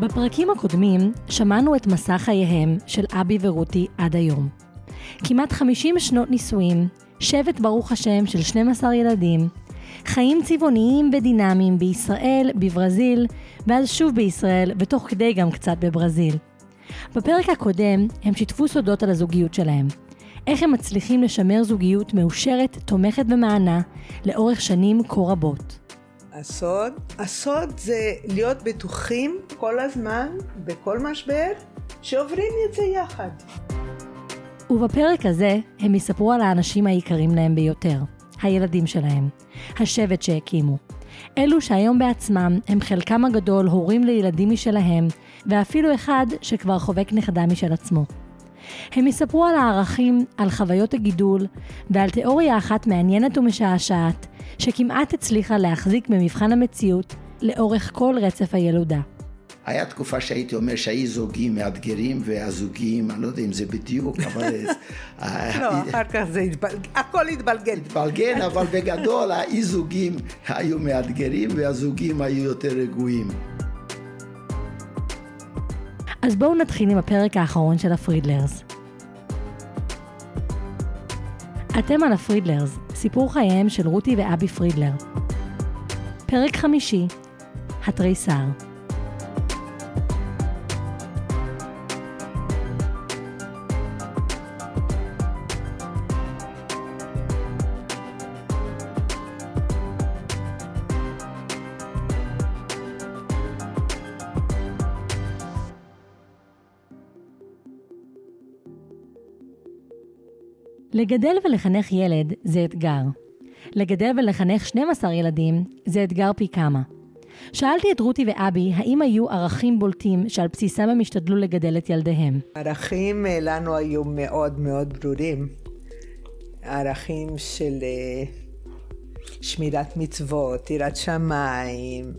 בפרקים הקודמים שמענו את מסע חייהם של אבי ורותי עד היום. כמעט 50 שנות נישואים, שבט ברוך השם של 12 ילדים, חיים צבעוניים ודינמיים בישראל, בברזיל, ואז שוב בישראל, ותוך כדי גם קצת בברזיל. בפרק הקודם הם שיתפו סודות על הזוגיות שלהם. איך הם מצליחים לשמר זוגיות מאושרת, תומכת ומענה לאורך שנים כה רבות. הסוד? הסוד זה להיות בטוחים כל הזמן, בכל משבר, שעוברים את זה יחד. ובפרק הזה הם יספרו על האנשים היקרים להם ביותר, הילדים שלהם, השבט שהקימו. אלו שהיום בעצמם הם חלקם הגדול הורים לילדים משלהם, ואפילו אחד שכבר חובק נכדה משל עצמו. הם יספרו על הערכים, על חוויות הגידול ועל תיאוריה אחת מעניינת ומשעשעת, שכמעט הצליחה להחזיק במבחן המציאות לאורך כל רצף הילודה. היה תקופה שהייתי אומר שהאי זוגים מאתגרים והזוגים, אני לא יודע אם זה בדיוק, אבל... לא, אחר כך זה התבלגן, הכל התבלגן. התבלגן, אבל בגדול האי זוגים היו מאתגרים והזוגים היו יותר רגועים. אז בואו נתחיל עם הפרק האחרון של הפרידלרס. אתם על הפרידלרס, סיפור חייהם של רותי ואבי פרידלר. פרק חמישי, התריסר. לגדל ולחנך ילד זה אתגר. לגדל ולחנך 12 ילדים זה אתגר פי כמה. שאלתי את רותי ואבי האם היו ערכים בולטים שעל בסיסם הם השתדלו לגדל את ילדיהם. ערכים אה, לנו היו מאוד מאוד ברורים. ערכים של אה, שמירת מצוות, יראת שמיים,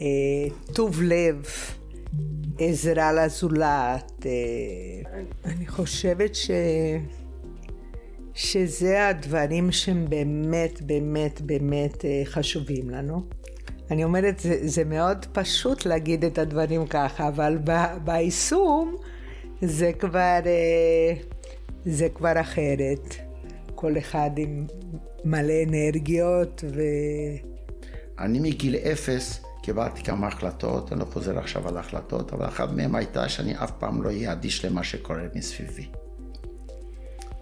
אה, טוב לב, עזרה לזולת. אני חושבת ש... שזה הדברים שהם באמת, באמת, באמת אה, חשובים לנו. אני אומרת, זה, זה מאוד פשוט להגיד את הדברים ככה, אבל ביישום זה כבר, אה, זה כבר אחרת. כל אחד עם מלא אנרגיות ו... אני מגיל אפס קיבלתי כמה החלטות, אני לא חוזר עכשיו על החלטות, אבל אחת מהן הייתה שאני אף פעם לא אהיה אדיש למה שקורה מסביבי.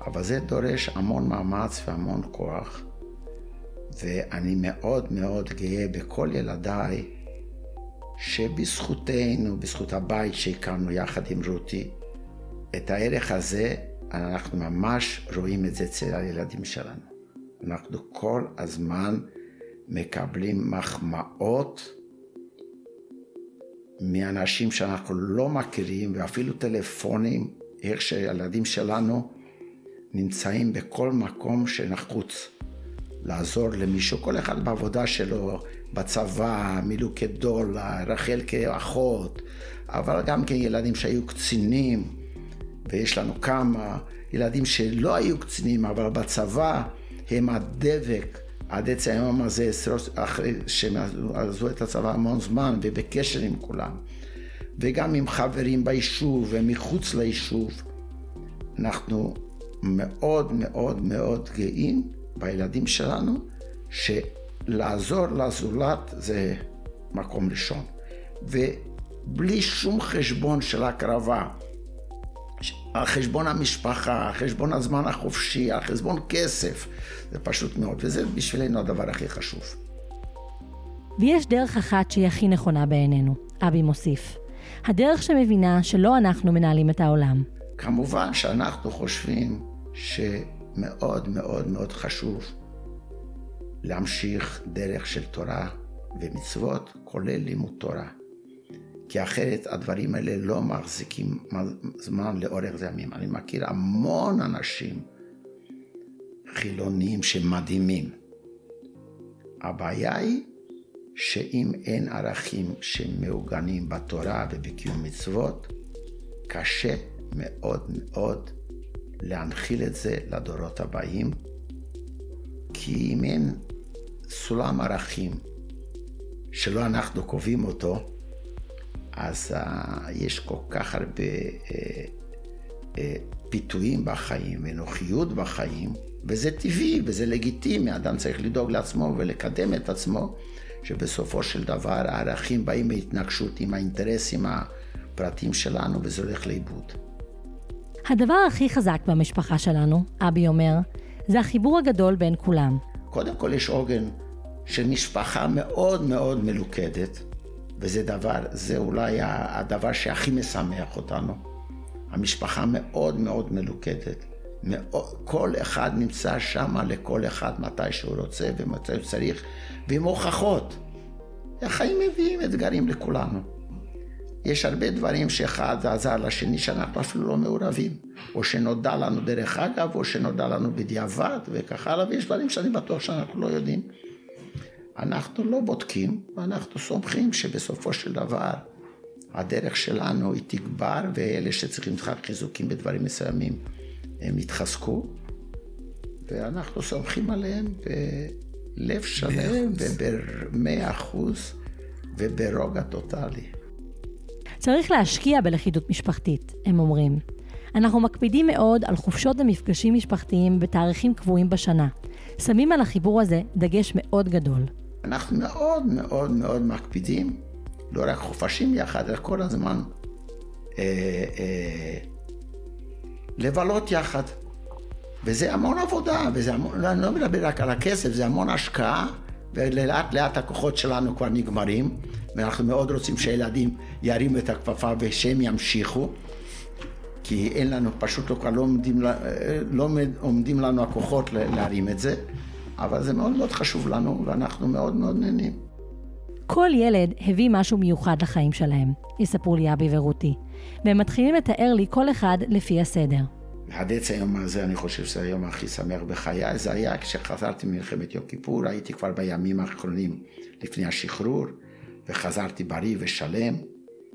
אבל זה דורש המון מאמץ והמון כוח, ואני מאוד מאוד גאה בכל ילדיי, שבזכותנו, בזכות הבית שהקמנו יחד עם רותי, את הערך הזה, אנחנו ממש רואים את זה אצל הילדים שלנו. אנחנו כל הזמן מקבלים מחמאות מאנשים שאנחנו לא מכירים, ואפילו טלפונים, איך שהילדים שלנו נמצאים בכל מקום שנחוץ לעזור למישהו, כל אחד בעבודה שלו, בצבא, מילאו כדולה, רחל כאחות, אבל גם כן ילדים שהיו קצינים, ויש לנו כמה ילדים שלא היו קצינים, אבל בצבא הם הדבק עד עצם היום הזה, אחרי שהם עזבו את הצבא המון זמן, ובקשר עם כולם. וגם עם חברים ביישוב ומחוץ ליישוב. אנחנו מאוד מאוד מאוד גאים בילדים שלנו, שלעזור לזולת זה מקום ראשון. ובלי שום חשבון של הקרבה, על חשבון המשפחה, על חשבון הזמן החופשי, על חשבון כסף, זה פשוט מאוד, וזה בשבילנו הדבר הכי חשוב. ויש דרך אחת שהיא הכי נכונה בעינינו, אבי מוסיף. הדרך שמבינה שלא אנחנו מנהלים את העולם. כמובן שאנחנו חושבים שמאוד מאוד מאוד חשוב להמשיך דרך של תורה ומצוות, כולל לימוד תורה. כי אחרת הדברים האלה לא מחזיקים זמן לאורך ימים. אני מכיר המון אנשים חילונים שמדהימים. הבעיה היא שאם אין ערכים שמעוגנים בתורה ובקיום מצוות, קשה מאוד מאוד להנחיל את זה לדורות הבאים, כי אם אין סולם ערכים שלא אנחנו קובעים אותו, אז uh, יש כל כך הרבה uh, uh, פיתויים בחיים ונוחיות בחיים, וזה טבעי וזה לגיטימי, אדם צריך לדאוג לעצמו ולקדם את עצמו, שבסופו של דבר הערכים באים בהתנגשות עם האינטרסים הפרטיים שלנו וזה הולך לאיבוד. הדבר הכי חזק במשפחה שלנו, אבי אומר, זה החיבור הגדול בין כולם. קודם כל יש עוגן של משפחה מאוד מאוד מלוכדת, וזה דבר, זה אולי הדבר שהכי משמח אותנו. המשפחה מאוד מאוד מלוכדת. כל אחד נמצא שם לכל אחד מתי שהוא רוצה ומתי הוא צריך, ועם הוכחות. החיים מביאים אתגרים לכולנו. יש הרבה דברים שאחד עזר לשני שאנחנו אפילו לא מעורבים, או שנודע לנו דרך אגב, או שנודע לנו בדיעבד וכך הלאה, ויש דברים שאני בטוח שאנחנו לא יודעים. אנחנו לא בודקים, ואנחנו סומכים שבסופו של דבר הדרך שלנו היא תגבר, ואלה שצריכים חיזוקים בדברים מסוימים הם יתחזקו, ואנחנו סומכים עליהם בלב שלם ובמאה אחוז וברוגע טוטאלי. צריך להשקיע בלכידות משפחתית, הם אומרים. אנחנו מקפידים מאוד על חופשות ומפגשים משפחתיים בתאריכים קבועים בשנה. שמים על החיבור הזה דגש מאוד גדול. אנחנו מאוד מאוד מאוד מקפידים, לא רק חופשים יחד, אלא כל הזמן אה, אה, לבלות יחד. וזה המון עבודה, וזה המון, אני לא מדבר רק על הכסף, זה המון השקעה, ולאט לאט הכוחות שלנו כבר נגמרים, ואנחנו מאוד רוצים שהילדים ירימו את הכפפה ושהם ימשיכו, כי אין לנו, פשוט לא, לא, עומדים, לא עומדים לנו הכוחות להרים את זה, אבל זה מאוד מאוד חשוב לנו, ואנחנו מאוד מאוד נהנים. כל ילד הביא משהו מיוחד לחיים שלהם, יספרו לי אבי ורותי, והם מתחילים לתאר לי כל אחד לפי הסדר. עד עצם היום הזה, אני חושב שזה היום הכי שמח בחיי, זה היה כשחזרתי ממלחמת יום כיפור, הייתי כבר בימים האחרונים לפני השחרור, וחזרתי בריא ושלם.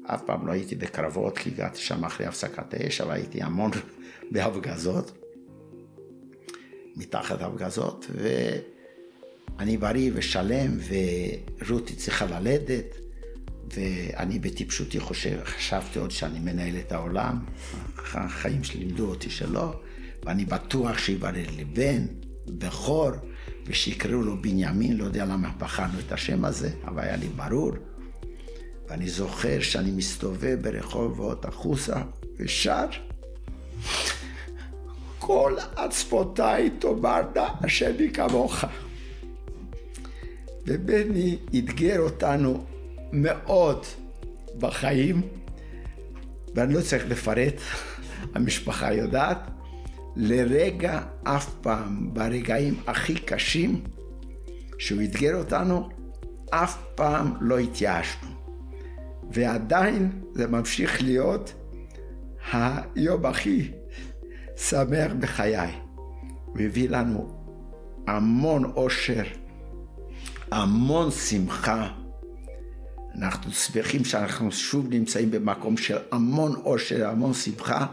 אף פעם לא הייתי בקרבות, כי הגעתי שם אחרי הפסקת האש, אבל הייתי המון בהפגזות, מתחת ההפגזות, ואני בריא ושלם, ורותי צריכה ללדת, ואני בטיפשותי חושב, חשבתי עוד שאני מנהל את העולם, החיים שלי לימדו אותי שלא, ואני בטוח שיוולד לי בן, בכור, ושיקראו לו בנימין, לא יודע למה בחרנו את השם הזה, אבל היה לי ברור. ואני זוכר שאני מסתובב ברחובות החוסה ושר, כל עצמותיי תאמרנה השני כמוך. ובני אתגר אותנו מאוד בחיים, ואני לא צריך לפרט, המשפחה יודעת, לרגע אף פעם, ברגעים הכי קשים שהוא אתגר אותנו, אף פעם לא התייאשנו. ועדיין זה ממשיך להיות היום הכי שמח בחיי. הוא הביא לנו המון אושר, המון שמחה. אנחנו שמחים שאנחנו שוב נמצאים במקום של המון אושר, המון שמחה,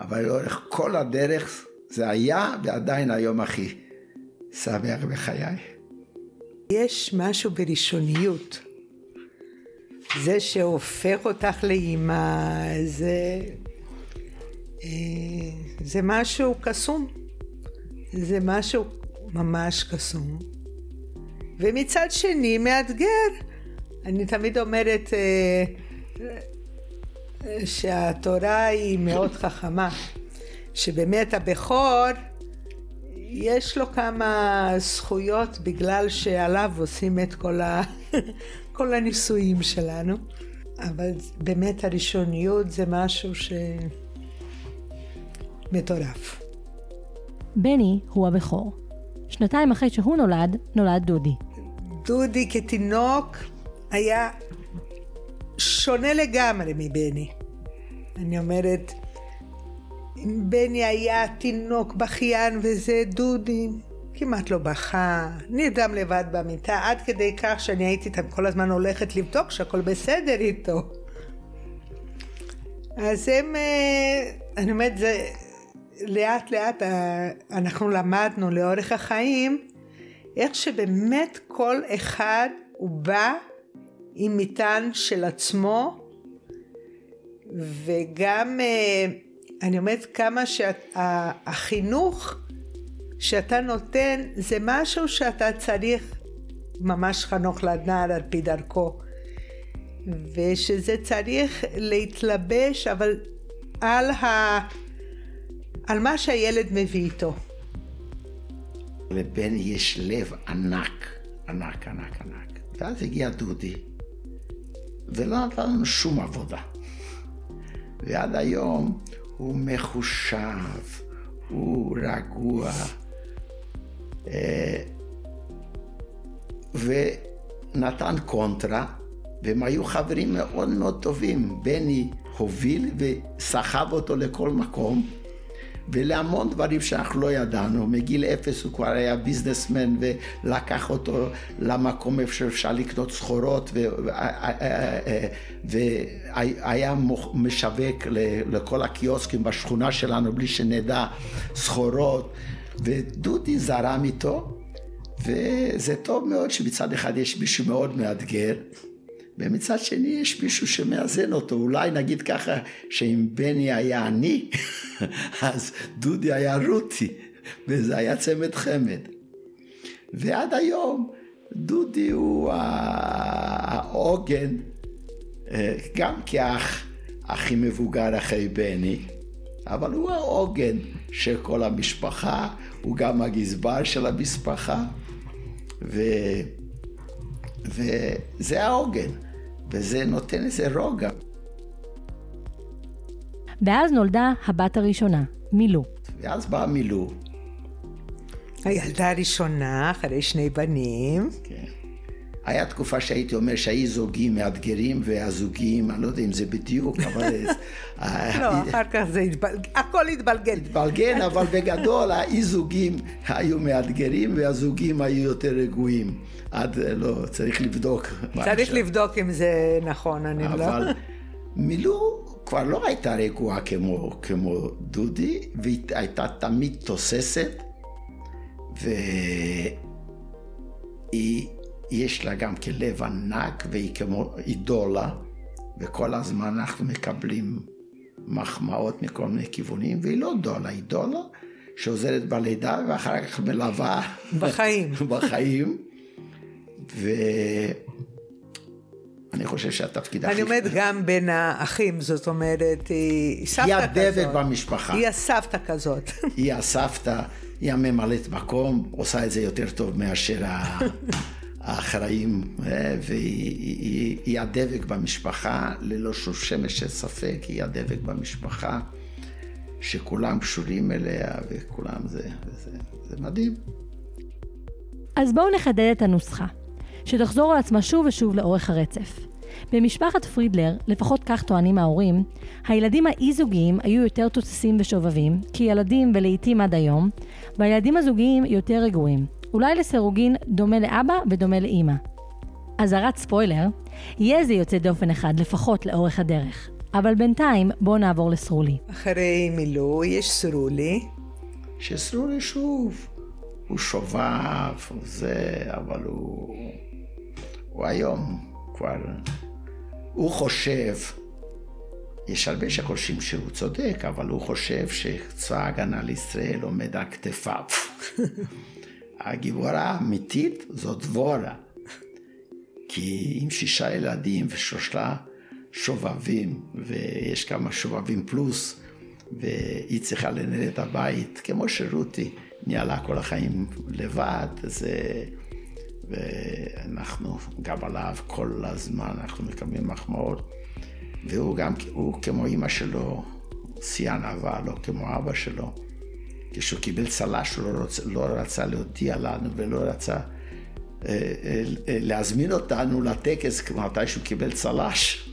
אבל לאורך כל הדרך זה היה ועדיין היום הכי שמח בחיי. יש משהו בראשוניות. זה שהופך אותך לאימא, זה... אה, זה משהו קסום. זה משהו ממש קסום. ומצד שני, מאתגר. אני תמיד אומרת אה, שהתורה היא מאוד חכמה. שבאמת הבכור, יש לו כמה זכויות בגלל שעליו עושים את כל, ה... כל הניסויים שלנו, אבל באמת הראשוניות זה משהו ש... מטורף. בני הוא הבכור. שנתיים אחרי שהוא נולד, נולד דודי. דודי כתינוק היה שונה לגמרי מבני. אני אומרת, בני היה תינוק בכיין וזה, דודי כמעט לא בכה, נרדם לבד במיטה, עד כדי כך שאני הייתי כל הזמן הולכת לבדוק שהכל בסדר איתו. אז הם, אה, אני אומרת, זה, לאט לאט אה, אנחנו למדנו לאורך החיים, איך שבאמת כל אחד הוא בא עם מטען של עצמו, וגם, אה, אני אומרת, כמה שהחינוך שאתה נותן זה משהו שאתה צריך ממש חנוך לנער על פי דרכו. ושזה צריך להתלבש, אבל על, ה... על מה שהילד מביא איתו. לבן יש לב ענק, ענק, ענק, ענק. ואז הגיע דודי, ולא נתן לנו שום עבודה. ועד היום הוא מחושב, הוא רגוע, אה, ונתן קונטרה, והם היו חברים מאוד מאוד טובים. בני הוביל וסחב אותו לכל מקום. ולהמון דברים שאנחנו לא ידענו. מגיל אפס הוא כבר היה ביזנסמן ולקח אותו למקום איפה שאפשר לקנות סחורות והיה משווק לכל הקיוסקים בשכונה שלנו בלי שנדע סחורות ודודי זרם איתו וזה טוב מאוד שמצד אחד יש מישהו מאוד מאתגר ומצד שני יש מישהו שמאזן אותו. אולי נגיד ככה, שאם בני היה אני, אז דודי היה רותי, וזה היה צמד חמד. ועד היום דודי הוא העוגן, אה, גם כאח הכי מבוגר אחרי בני, אבל הוא העוגן של כל המשפחה, הוא גם הגזבר של המשפחה, ו... וזה העוגן. וזה נותן איזה רוגע. ואז נולדה הבת הראשונה, מילו. ואז באה מילו. הילדה הראשונה, אחרי שני בנים. כן. היה תקופה שהייתי אומר שהאי זוגים מאתגרים והזוגים, אני לא יודע אם זה בדיוק, אבל... לא, אחר כך זה התבלגן, הכל התבלגן. התבלגן, אבל בגדול האי זוגים היו מאתגרים והזוגים היו יותר רגועים. עד, לא, צריך לבדוק. צריך לבדוק אם זה נכון, אני לא... אבל מילו כבר לא הייתה רגועה כמו, כמו דודי, והיא הייתה תמיד תוססת, והיא... יש לה גם כלב ענק והיא כמו אידולה, וכל הזמן אנחנו מקבלים מחמאות מכל מיני כיוונים, והיא לא דולה, היא דולה שעוזרת בלידה ואחר כך מלווה בחיים. בחיים. ואני חושב שהתפקיד הכי... אני אומרת גם בין האחים, זאת אומרת, היא סבתא כזאת. היא הדבק במשפחה. היא הסבתא כזאת. היא הסבתא, היא הממלאת מקום, עושה את זה יותר טוב מאשר האחראים, אה, והיא הדבק במשפחה, ללא שום שמש של ספק, היא הדבק במשפחה, שכולם קשורים אליה, וכולם זה, זה, זה מדהים. אז בואו נחדד את הנוסחה. שתחזור על עצמה שוב ושוב לאורך הרצף. במשפחת פרידלר, לפחות כך טוענים ההורים, הילדים האי-זוגיים היו יותר תוססים ושובבים, כילדים ולעיתים עד היום, והילדים הזוגיים יותר רגועים, אולי לסירוגין דומה לאבא ודומה לאימא. אזהרת ספוילר, יהיה איזה יוצא דופן אחד לפחות לאורך הדרך. אבל בינתיים בואו נעבור לסרולי. אחרי מילוי יש סרולי. שסרולי שוב, הוא שובב, הוא זה, אבל הוא... הוא היום כבר, הוא חושב, יש הרבה שחושבים שהוא צודק, אבל הוא חושב שצבא ההגנה לישראל עומד על כתפיו. הגיבורה האמיתית זאת דבורה. כי עם שישה ילדים ושלושה שובבים, ויש כמה שובבים פלוס, והיא צריכה לנהל את הבית, כמו שרותי ניהלה כל החיים לבד, זה... ואנחנו גם עליו כל הזמן, אנחנו מקבלים מחמאות. והוא גם, הוא כמו אימא שלו, שיא ענווה, לא כמו אבא שלו. כשהוא קיבל צל"ש הוא לא, רוצ, לא רצה להודיע לנו ולא רצה אה, אה, אה, להזמין אותנו לטקס מתי שהוא קיבל צל"ש.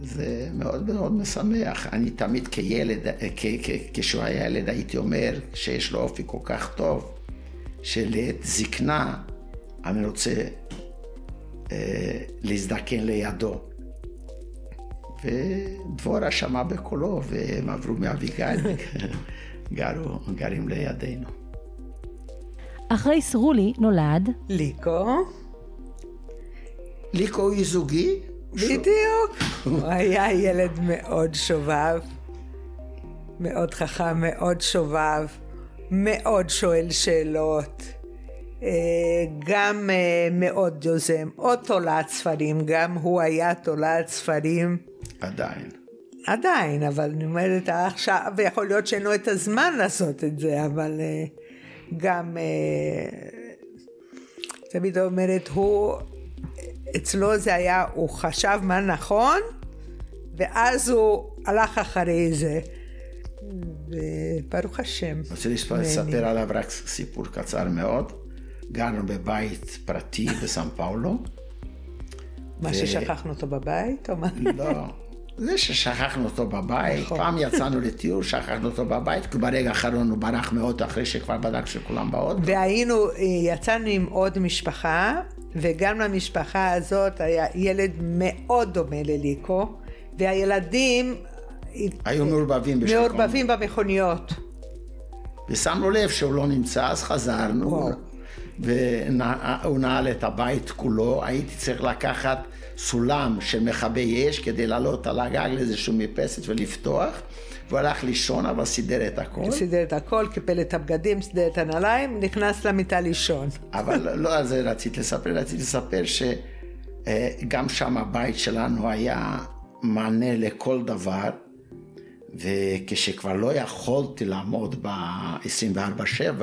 וזה מאוד מאוד משמח. אני תמיד כילד, אה, כ, כ, כשהוא היה ילד הייתי אומר שיש לו אופי כל כך טוב. שלעת זקנה אני רוצה אה, להזדקן לידו. ודבורה שמע בקולו והם עברו מאביגיל, גרו, גרים לידינו. אחרי סרולי נולד ליקו. ליקו היא זוגי, בדיוק. הוא היה ילד מאוד שובב, מאוד חכם, מאוד שובב, מאוד שואל שאלות. אה, גם אה, מאוד יוזם, עוד תולעת ספרים, גם הוא היה תולעת ספרים. עדיין. עדיין, אבל אני אומרת עכשיו, ויכול להיות שאין לו את הזמן לעשות את זה, אבל אה, גם, תמיד אומרת, הוא, אצלו זה היה, הוא חשב מה נכון, ואז הוא הלך אחרי זה. וברוך השם. רוצה לספר עליו רק סיפור קצר מאוד. גרנו בבית פרטי בסן פאולו. מה. ששכחנו אותו בבית או מה? לא, זה ששכחנו אותו בבית, נכון. פעם יצאנו לטיול, שכחנו אותו בבית, כי ברגע האחרון הוא ברח מאוד אחרי שכבר בדק שכולם באוטו. והיינו, יצאנו עם עוד משפחה, וגם למשפחה הזאת היה ילד מאוד דומה לליקו, והילדים... היו מעורבבים בשכון. מעורבבים במכוניות. ושמנו לב שהוא לא נמצא, אז חזרנו. וואו. והוא נעל את הבית כולו, הייתי צריך לקחת סולם של מכבי אש כדי לעלות על הגג לאיזושהי מרפסת ולפתוח. והוא הלך לישון, אבל סידר את הכל. סידר את הכל, קיפל את הבגדים, סידר את הנעליים, נכנס למיטה לישון. אבל לא על זה רציתי לספר, רציתי לספר שגם שם הבית שלנו היה מענה לכל דבר, וכשכבר לא יכולתי לעמוד ב-24-7,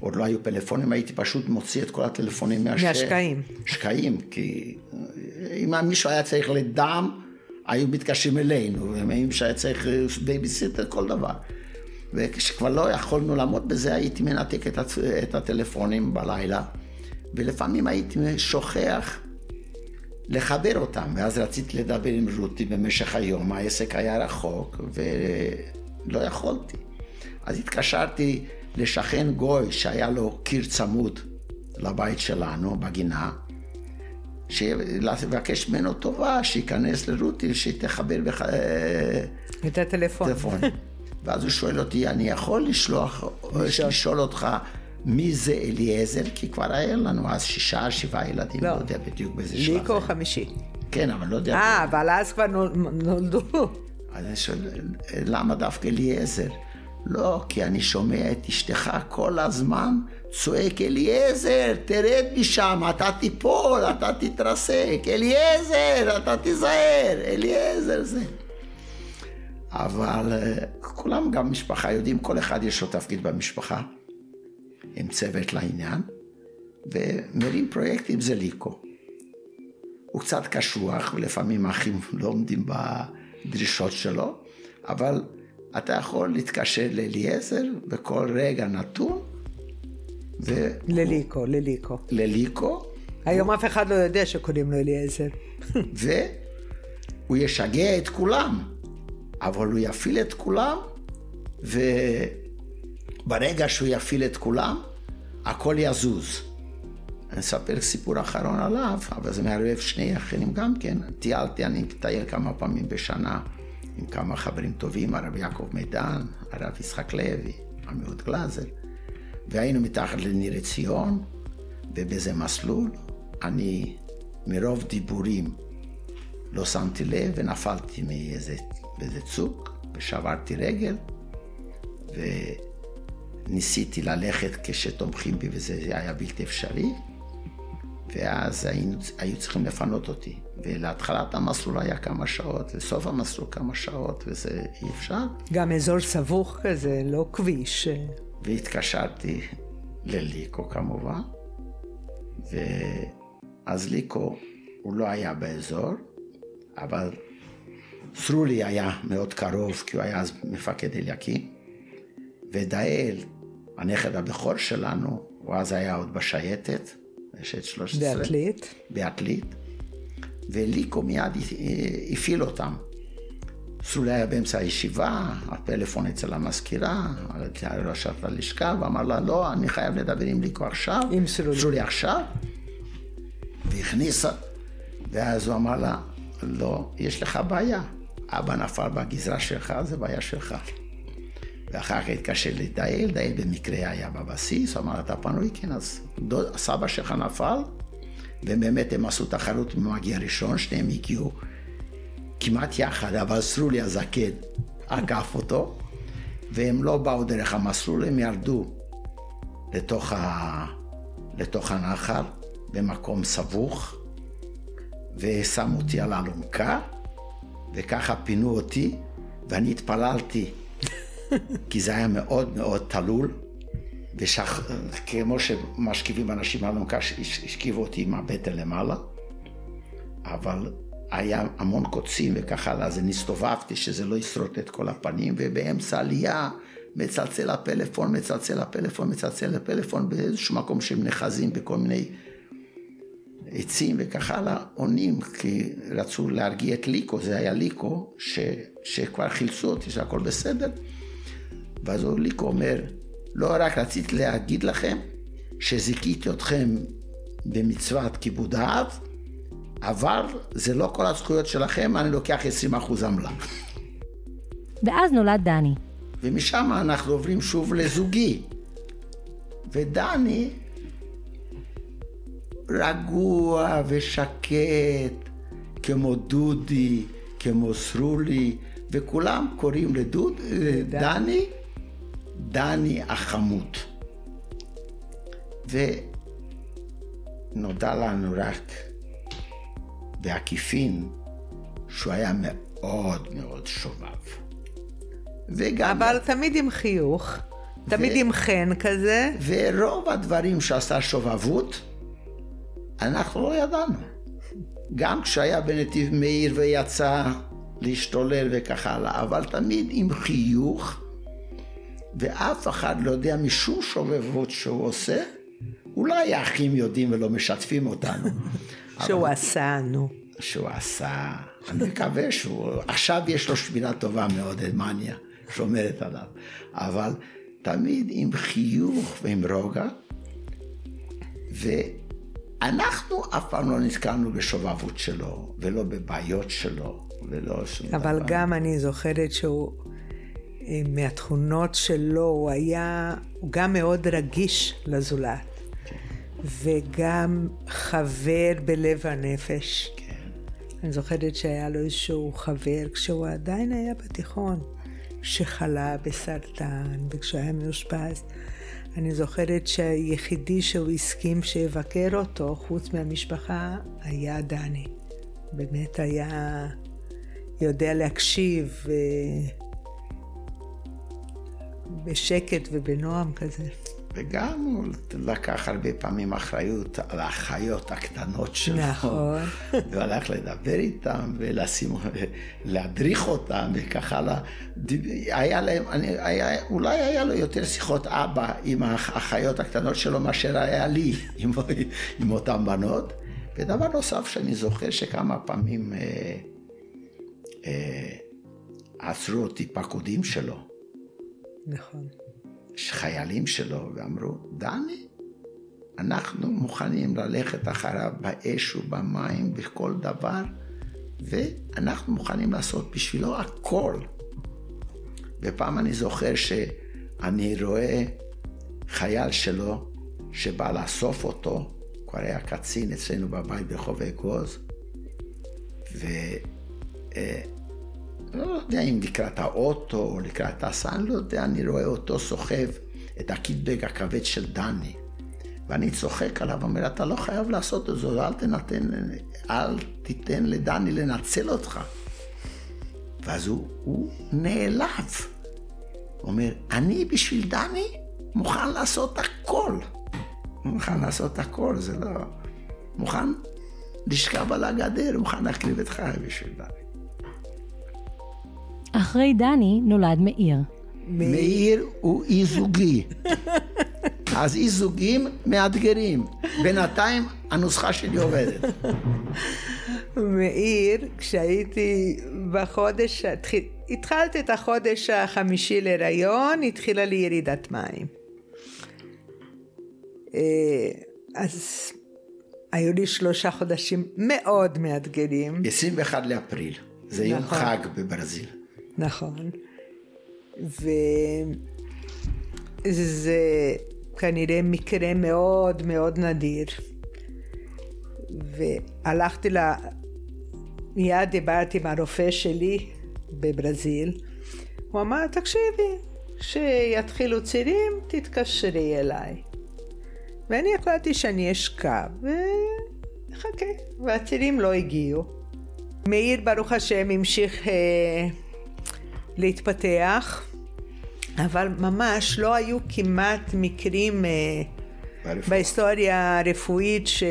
עוד לא היו פלאפונים, הייתי פשוט מוציא את כל הטלפונים מהשק... מהשקעים. שקעים, כי אם מישהו היה צריך לדם, היו מתקשרים אלינו, ואם שהיה צריך בייביסיטר, כל דבר. וכשכבר לא יכולנו לעמוד בזה, הייתי מנתק את, הט... את הטלפונים בלילה, ולפעמים הייתי שוכח לחבר אותם, ואז רציתי לדבר עם רותי במשך היום, העסק היה רחוק, ולא יכולתי. אז התקשרתי לשכן גוי שהיה לו קיר צמוד לבית שלנו, בגינה, לבקש ממנו טובה, שייכנס לרותי, שתחבר בח... את הטלפון. ואז הוא שואל אותי, אני יכול לשלוח, לשאול אותך מי זה אליעזר? כי כבר היה לנו אז שישה, שבעה ילדים, לא, לא יודע בדיוק באיזה שלב. ליקו חמישי. כן, אבל לא יודע. אה, אבל אז כבר נולדו. אז אני שואל, למה דווקא אליעזר? לא, כי אני שומע את אשתך כל הזמן צועק, אליעזר, תרד משם, אתה תיפול, אתה תתרסק, אליעזר, אתה תיזהר, אליעזר זה. אבל אה, כולם גם משפחה יודעים, כל אחד יש לו תפקיד במשפחה, עם צוות לעניין, ומרים פרויקטים זה ליקו. הוא קצת קשוח, ולפעמים האחים לא עומדים בדרישות שלו, אבל אתה יכול להתקשר לאליעזר בכל רגע נתון. ו... לליקו, לליקו. לליקו. היום אף אחד לא יודע שקוראים לו אליעזר. והוא ישגע את כולם, אבל הוא יפעיל את כולם, וברגע שהוא יפעיל את כולם, הכל יזוז. אני אספר סיפור אחרון עליו, אבל זה מערבב שני אחרים גם כן. טיילתי, אני מטייל כמה פעמים בשנה. עם כמה חברים טובים, הרב יעקב מידן, הרב יצחק לוי, עמיהוד גלאזר, והיינו מתחת לניר עציון, ובאיזה מסלול אני מרוב דיבורים לא שמתי לב ונפלתי מאיזה באיזה צוק ושברתי רגל וניסיתי ללכת כשתומכים בי וזה היה בלתי אפשרי ואז היינו, היו צריכים לפנות אותי. ולהתחלת המסלול היה כמה שעות, וסוף המסלול כמה שעות, וזה אי אפשר. גם אזור סבוך כזה, לא כביש. והתקשרתי לליקו כמובן, ואז ליקו, הוא לא היה באזור, אבל סרולי היה מאוד קרוב, כי הוא היה אז מפקד אליקים, ודאל, הנכד הבכור שלנו, הוא אז היה עוד בשייטת, רשת 13. בעתלית. בעתלית. וליקו מיד הפעיל אותם. סולי היה באמצע הישיבה, הפלאפון אצל המזכירה, ראשת הלשכה, ואמר לה, לא, אני חייב לדבר עם ליקו עכשיו. עם סולי. סולי עכשיו. והכניסה, ואז הוא אמר לה, לא, יש לך בעיה. אבא נפל בגזרה שלך, זה בעיה שלך. ואחר כך התקשר לדאל, דאל במקרה היה בבסיס, אמר, אתה פנוי? כן, אז דוד, סבא שלך נפל, ובאמת הם עשו תחרות במגיע ראשון, שניהם הגיעו כמעט יחד, אבל סרולי הזקן עקף אותו, והם לא באו דרך המסלול, הם ירדו לתוך, ה... לתוך הנחל, במקום סבוך, ושמו אותי על האלונקה, וככה פינו אותי, ואני התפללתי, כי זה היה מאוד מאוד תלול, וכמו שמשכיבים אנשים על אלונקה, השכיבו אותי עם הבטן למעלה, אבל היה המון קוצים וכך הלאה, אז אני הסתובבתי שזה לא ישרוט את כל הפנים, ובאמצע עלייה מצלצל הפלאפון, מצלצל הפלאפון, מצלצל הפלאפון באיזשהו מקום שהם נחזים בכל מיני עצים וכך הלאה, עונים, כי רצו להרגיע את ליקו, זה היה ליקו, ש, שכבר חילצו אותי, שהכל בסדר. ואז ליקו אומר, לא רק רציתי להגיד לכם שזיכיתי אתכם במצוות כיבוד האב, אבל זה לא כל הזכויות שלכם, אני לוקח 20% עמלה. ואז נולד דני. ומשם אנחנו עוברים שוב לזוגי. ודני רגוע ושקט, כמו דודי, כמו סרולי, וכולם קוראים לדוד, לדני, דני החמוד. ונודע לנו רק בעקיפין שהוא היה מאוד מאוד שובב. וגם... אבל תמיד עם חיוך, תמיד ו... עם חן כזה. ורוב הדברים שעשה שובבות, אנחנו לא ידענו. גם כשהיה בנתיב מאיר ויצא להשתולל וכך הלאה, אבל תמיד עם חיוך, ואף אחד לא יודע משום שובבות שהוא עושה, אולי האחים יודעים ולא משתפים אותנו. שהוא אבל... עשה, נו. שהוא עשה, אני מקווה שהוא, עכשיו יש לו שמילה טובה מאוד, מניה, שומרת עליו, אבל תמיד עם חיוך ועם רוגע, ואנחנו אף פעם לא נזכרנו בשובבות שלו, ולא בבעיות שלו, ולא שום דבר. אבל גם אני זוכרת שהוא, מהתכונות שלו, הוא היה, הוא גם מאוד רגיש לזולת. וגם חבר בלב הנפש. כן. אני זוכרת שהיה לו איזשהו חבר כשהוא עדיין היה בתיכון, שחלה בסרטן וכשהוא היה מאושפז. אני זוכרת שהיחידי שהוא הסכים שיבקר אותו, חוץ מהמשפחה, היה דני. באמת היה יודע להקשיב ו... בשקט ובנועם כזה. וגם הוא לקח הרבה פעמים אחריות על האחיות הקטנות שלו. נכון. והוא הלך לדבר איתם ולשים, להדריך אותם וכך הלאה. היה להם, אני, היה, אולי היה לו יותר שיחות אבא עם האחיות הקטנות שלו מאשר היה לי עם, עם אותן בנות. ודבר נוסף שאני זוכר שכמה פעמים אה, אה, עצרו אותי פקודים שלו. נכון. חיילים שלו ואמרו, דני, אנחנו מוכנים ללכת אחריו באש ובמים בכל דבר, ואנחנו מוכנים לעשות בשבילו הכל. ופעם אני זוכר שאני רואה חייל שלו שבא לאסוף אותו, כבר היה קצין אצלנו בבית ברחוב אגוז, ו... לא יודע אם לקראת האוטו או לקראת אני לא יודע, אני רואה אותו סוחב את הקיטבג הכבד של דני. ואני צוחק עליו, אומר, אתה לא חייב לעשות את זה, אל תנתן, אל תיתן לדני לנצל אותך. ואז הוא, הוא נעלב. אומר, אני בשביל דני מוכן לעשות הכל. מוכן לעשות הכל, זה לא... מוכן לשכב על הגדר, מוכן להקריב את חיי בשביל דני. אחרי דני נולד מאיר. מאיר הוא אי זוגי. אז אי זוגים מאתגרים. בינתיים הנוסחה שלי עובדת. מאיר, כשהייתי בחודש, התחלתי את החודש החמישי להיריון, התחילה לי ירידת מים. אה, אז היו לי שלושה חודשים מאוד מאתגרים. 21 לאפריל, זה יום נכון. חג בברזיל. נכון. וזה כנראה מקרה מאוד מאוד נדיר. והלכתי ל... מיד דיברתי עם הרופא שלי בברזיל. הוא אמר, תקשיבי, כשיתחילו צירים, תתקשרי אליי. ואני החלטתי שאני אשכב, ונחכה. והצירים לא הגיעו. מאיר, ברוך השם, המשיך אה, להתפתח, אבל ממש לא היו כמעט מקרים אה, בהיסטוריה הרפואית, ש...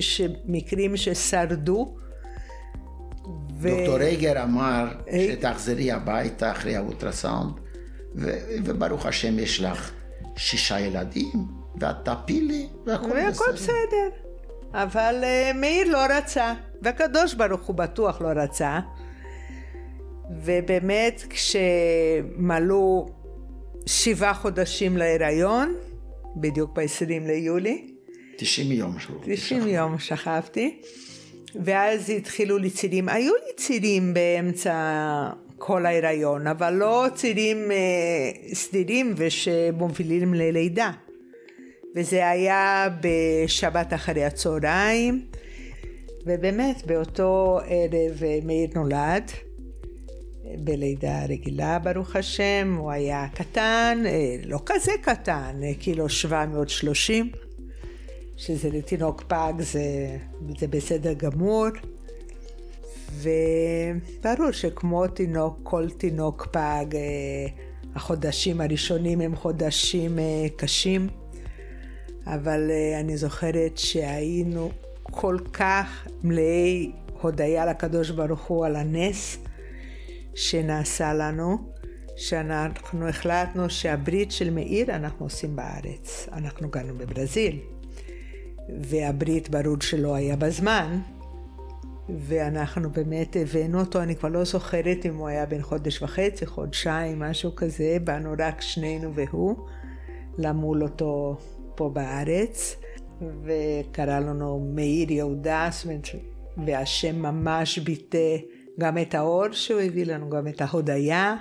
שמקרים ששרדו. ו... דוקטור רגר אמר שתחזרי הביתה אחרי האולטרסאונד, ו... וברוך השם יש לך שישה ילדים, ואת תפילי, והכל בסדר. והכל בסדר. אבל uh, מאיר לא רצה, והקדוש ברוך הוא בטוח לא רצה. ובאמת כשמלאו שבעה חודשים להיריון, בדיוק ב-20 ליולי. 90 יום שלו. 90 יום שכבתי. ואז התחילו לי צירים, היו לי צירים באמצע כל ההיריון, אבל לא צירים אה, סדירים ושמובילים ללידה. וזה היה בשבת אחרי הצהריים, ובאמת באותו ערב מאיר נולד. בלידה רגילה ברוך השם, הוא היה קטן, אה, לא כזה קטן, אה, קילו 730, שזה לתינוק פג זה, זה בסדר גמור. וברור שכמו תינוק, כל תינוק פג, אה, החודשים הראשונים הם חודשים קשים, אבל אני זוכרת שהיינו כל כך מלאי הודיה לקדוש ברוך הוא על הנס, שנעשה לנו, שאנחנו החלטנו שהברית של מאיר אנחנו עושים בארץ. אנחנו גרנו בברזיל, והברית ברור שלא היה בזמן, ואנחנו באמת הבאנו אותו, אני כבר לא זוכרת אם הוא היה בן חודש וחצי, חודשיים, משהו כזה, באנו רק שנינו והוא, למול אותו פה בארץ, וקרא לנו מאיר יהודה, והשם ממש ביטא גם את האור שהוא הביא לנו, גם את ההודיה.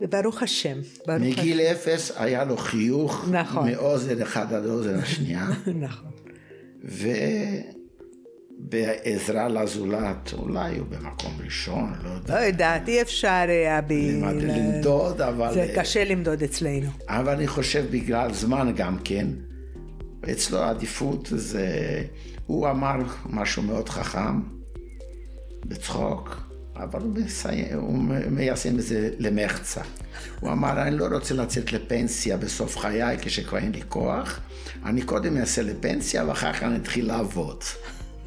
וברוך השם. ברוך מגיל השם. אפס היה לו חיוך נכון. מאוזן אחד עד אוזן השנייה. נכון. ובעזרה לזולת, אולי הוא במקום ראשון, לא יודע. לא יודעת, אי אפשר היה ב... למדוד, אבל... זה קשה למדוד אצלנו. אבל אני חושב בגלל זמן גם כן. אצלו העדיפות זה... הוא אמר משהו מאוד חכם. בצחוק, אבל הוא, מסי... הוא מיישם את זה למחצה. הוא אמר, אני לא רוצה לצאת לפנסיה בסוף חיי כשכבר אין לי כוח, אני קודם אעשה לפנסיה ואחר כך אני אתחיל לעבוד.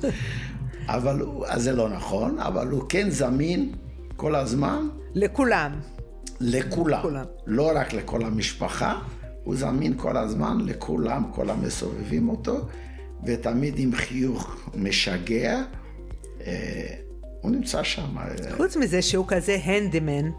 אבל הוא, אז זה לא נכון, אבל הוא כן זמין כל הזמן. לכולם. לכולם. לכולם. לא רק לכל המשפחה, הוא זמין כל הזמן לכולם, כל המסובבים אותו, ותמיד עם חיוך משגע. אה, הוא נמצא שם. חוץ מזה שהוא כזה הנדימן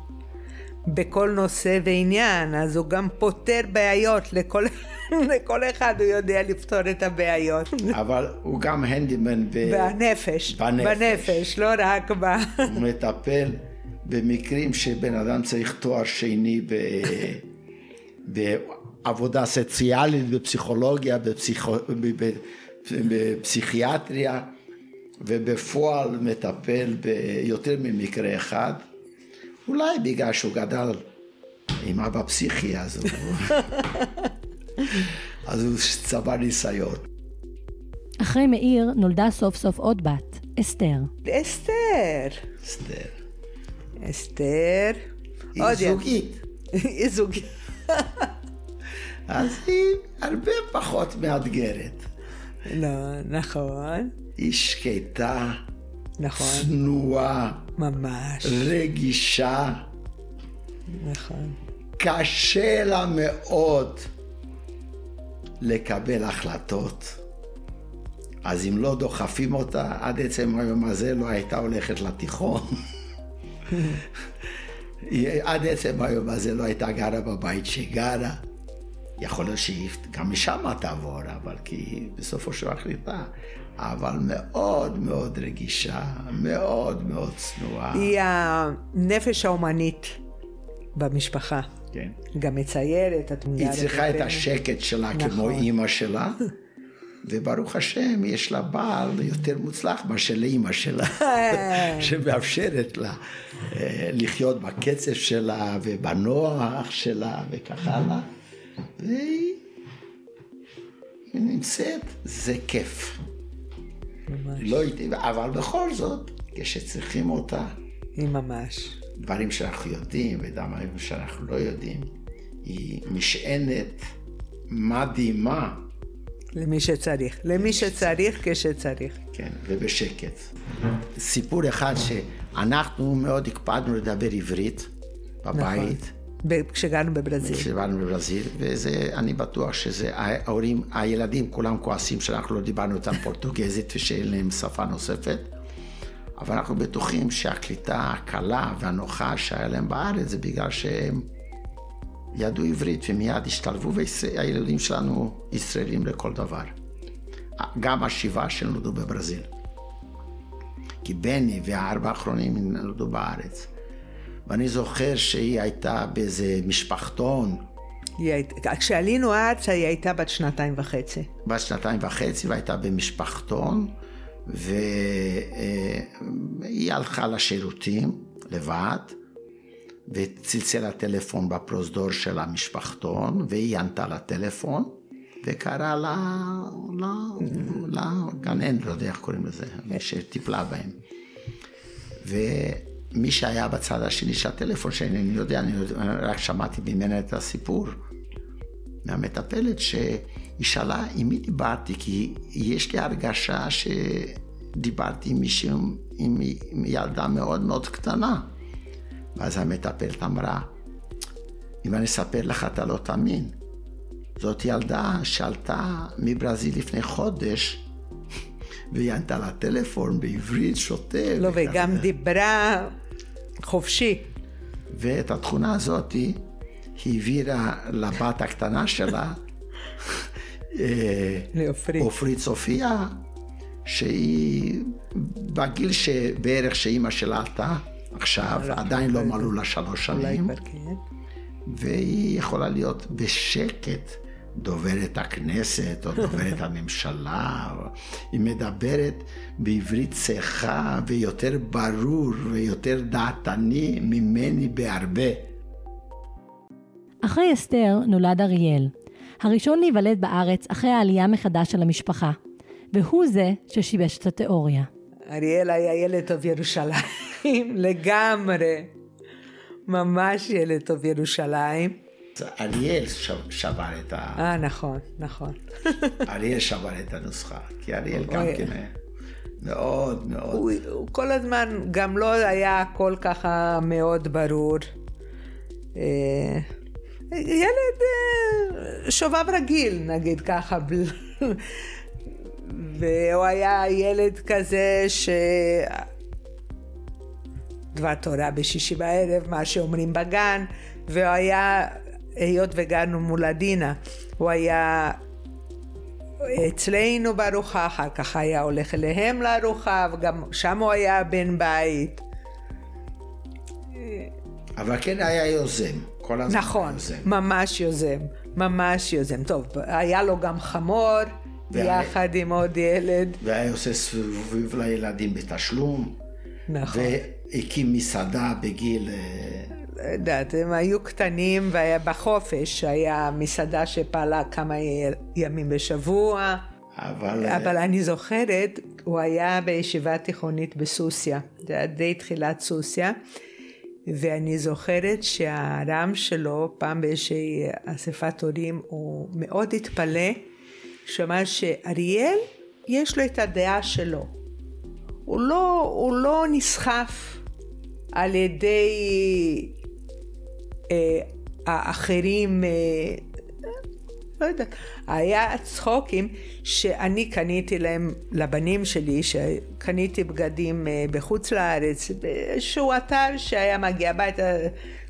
בכל נושא ועניין, אז הוא גם פותר בעיות לכל, לכל אחד, הוא יודע לפתור את הבעיות. אבל הוא גם הנדימן ב... בנפש, בנפש, בנפש, לא רק ב... הוא מטפל במקרים שבן אדם צריך תואר שני ב... בעבודה סוציאלית, בפסיכולוגיה, בפסיכו... בפסיכיאטריה. ובפועל מטפל ביותר ממקרה אחד, אולי בגלל שהוא גדל עם אבא פסיכי, אז הוא, אז הוא צבר ניסיון. אחרי מאיר נולדה סוף סוף עוד בת, אסתר. אסתר. אסתר. אסתר. היא זוגית. היא זוגית. אז היא הרבה פחות מאתגרת. לא, נכון. היא שקטה, נכון. צנועה, ממש. רגישה. נכון. קשה לה מאוד לקבל החלטות. אז אם לא דוחפים אותה, עד עצם היום הזה לא הייתה הולכת לתיכון. עד עצם היום הזה לא הייתה גרה בבית שגרה. יכול להיות שהיא גם משם תעבור, אבל כי בסופו של החליטה. אבל מאוד מאוד רגישה, מאוד מאוד צנועה. היא הנפש האומנית במשפחה. כן. גם מציירת, את היא צריכה את השקט שלה נכון. כמו אימא שלה, וברוך השם, יש לה בעל יותר מוצלח מאשר לאימא שלה, שמאפשרת לה אה, לחיות בקצב שלה ובנוח שלה וכך הלאה. והיא נמצאת, זה כיף. ממש. לא, אבל בכל זאת, כשצריכים אותה, היא ממש. דברים שאנחנו יודעים ודברים שאנחנו לא יודעים, היא משענת מדהימה. למי שצריך. למי שצריך כשצריך. כן, ובשקט. סיפור אחד שאנחנו מאוד הקפדנו לדבר עברית בבית. נכון. כשגרנו בברזיל. כשגרנו בברזיל, וזה, אני בטוח שזה, ההורים, הילדים כולם כועסים שאנחנו לא דיברנו איתם פורטוגזית ושאין להם שפה נוספת. אבל אנחנו בטוחים שהקליטה הקלה והנוחה שהיה להם בארץ זה בגלל שהם ידעו עברית ומיד השתלבו, והילדים שלנו ישראלים לכל דבר. גם השבעה שנולדו בברזיל. כי בני והארבע האחרונים נולדו בארץ. ואני זוכר שהיא הייתה באיזה משפחתון. היית, כשעלינו ארצה היא הייתה בת שנתיים וחצי. בת שנתיים וחצי והייתה במשפחתון. והיא הלכה לשירותים לבד, וצלצל הטלפון בפרוזדור של המשפחתון, והיא ענתה לטלפון, וקרא לה, לגנן, לא יודע איך קוראים לזה, שטיפלה בהם. ומי שהיה בצד השני של הטלפון, שאני יודע, אני רק שמעתי ממנה את הסיפור, מהמטפלת, שהיא שאלה עם מי דיברתי, כי יש לי הרגשה שדיברתי עם מישהו, עם, עם ילדה מאוד מאוד קטנה. ואז המטפלת אמרה, אם אני אספר לך אתה לא תאמין. זאת ילדה שעלתה מברזיל לפני חודש, והיא ענתה לטלפון בעברית שוטף. לא, וגם דיברה חופשי. ואת התכונה הזאת היא העבירה לבת הקטנה שלה, עופרית סופיה, שהיא בגיל שבערך שאימא שלה עלתה עכשיו, עדיין לא מלאו לה שלוש שנים, כן. והיא יכולה להיות בשקט. דוברת הכנסת או דוברת הממשלה, היא מדברת בעברית צחה ויותר ברור ויותר דעתני ממני בהרבה. אחרי אסתר נולד אריאל, הראשון להיוולד בארץ אחרי העלייה מחדש של המשפחה, והוא זה ששיבש את התיאוריה. אריאל היה ילד טוב ירושלים, לגמרי. ממש ילד טוב ירושלים. אריאל שבר את ה... אה, נכון, נכון. אריאל שבר את הנוסחה, כי אריאל גם כן מאוד מאוד... הוא, הוא כל הזמן גם לא היה כל ככה מאוד ברור. אה, ילד אה, שובב רגיל, נגיד ככה. והוא היה ילד כזה ש... דבר תורה בשישי בערב, מה שאומרים בגן, והוא היה, היות וגרנו מול עדינה, הוא היה אצלנו בארוחה, אחר כך היה הולך אליהם לארוחה, וגם שם הוא היה בן בית. אבל כן היה יוזם, כל הזמן נכון, יוזם. ממש יוזם, ממש יוזם. טוב, היה לו גם חמור, והיה, יחד עם עוד ילד. והיה עושה סביב לילדים בתשלום. נכון. והקים מסעדה בגיל... אה, יודעת, הם היו קטנים והיה בחופש, היה מסעדה שפעלה כמה ימים בשבוע. אבל... אבל אני זוכרת, הוא היה בישיבה תיכונית בסוסיא, זה היה די תחילת סוסיא, ואני זוכרת שהרם שלו, פעם באיזושהי אספת הורים, הוא מאוד התפלא, שאמר שאריאל, יש לו את הדעה שלו. הוא לא, הוא לא נסחף על ידי אה, האחרים, אה, לא יודעת, היה צחוקים שאני קניתי להם, לבנים שלי, שקניתי בגדים אה, בחוץ לארץ, באיזשהו אתר שהיה מגיע הביתה,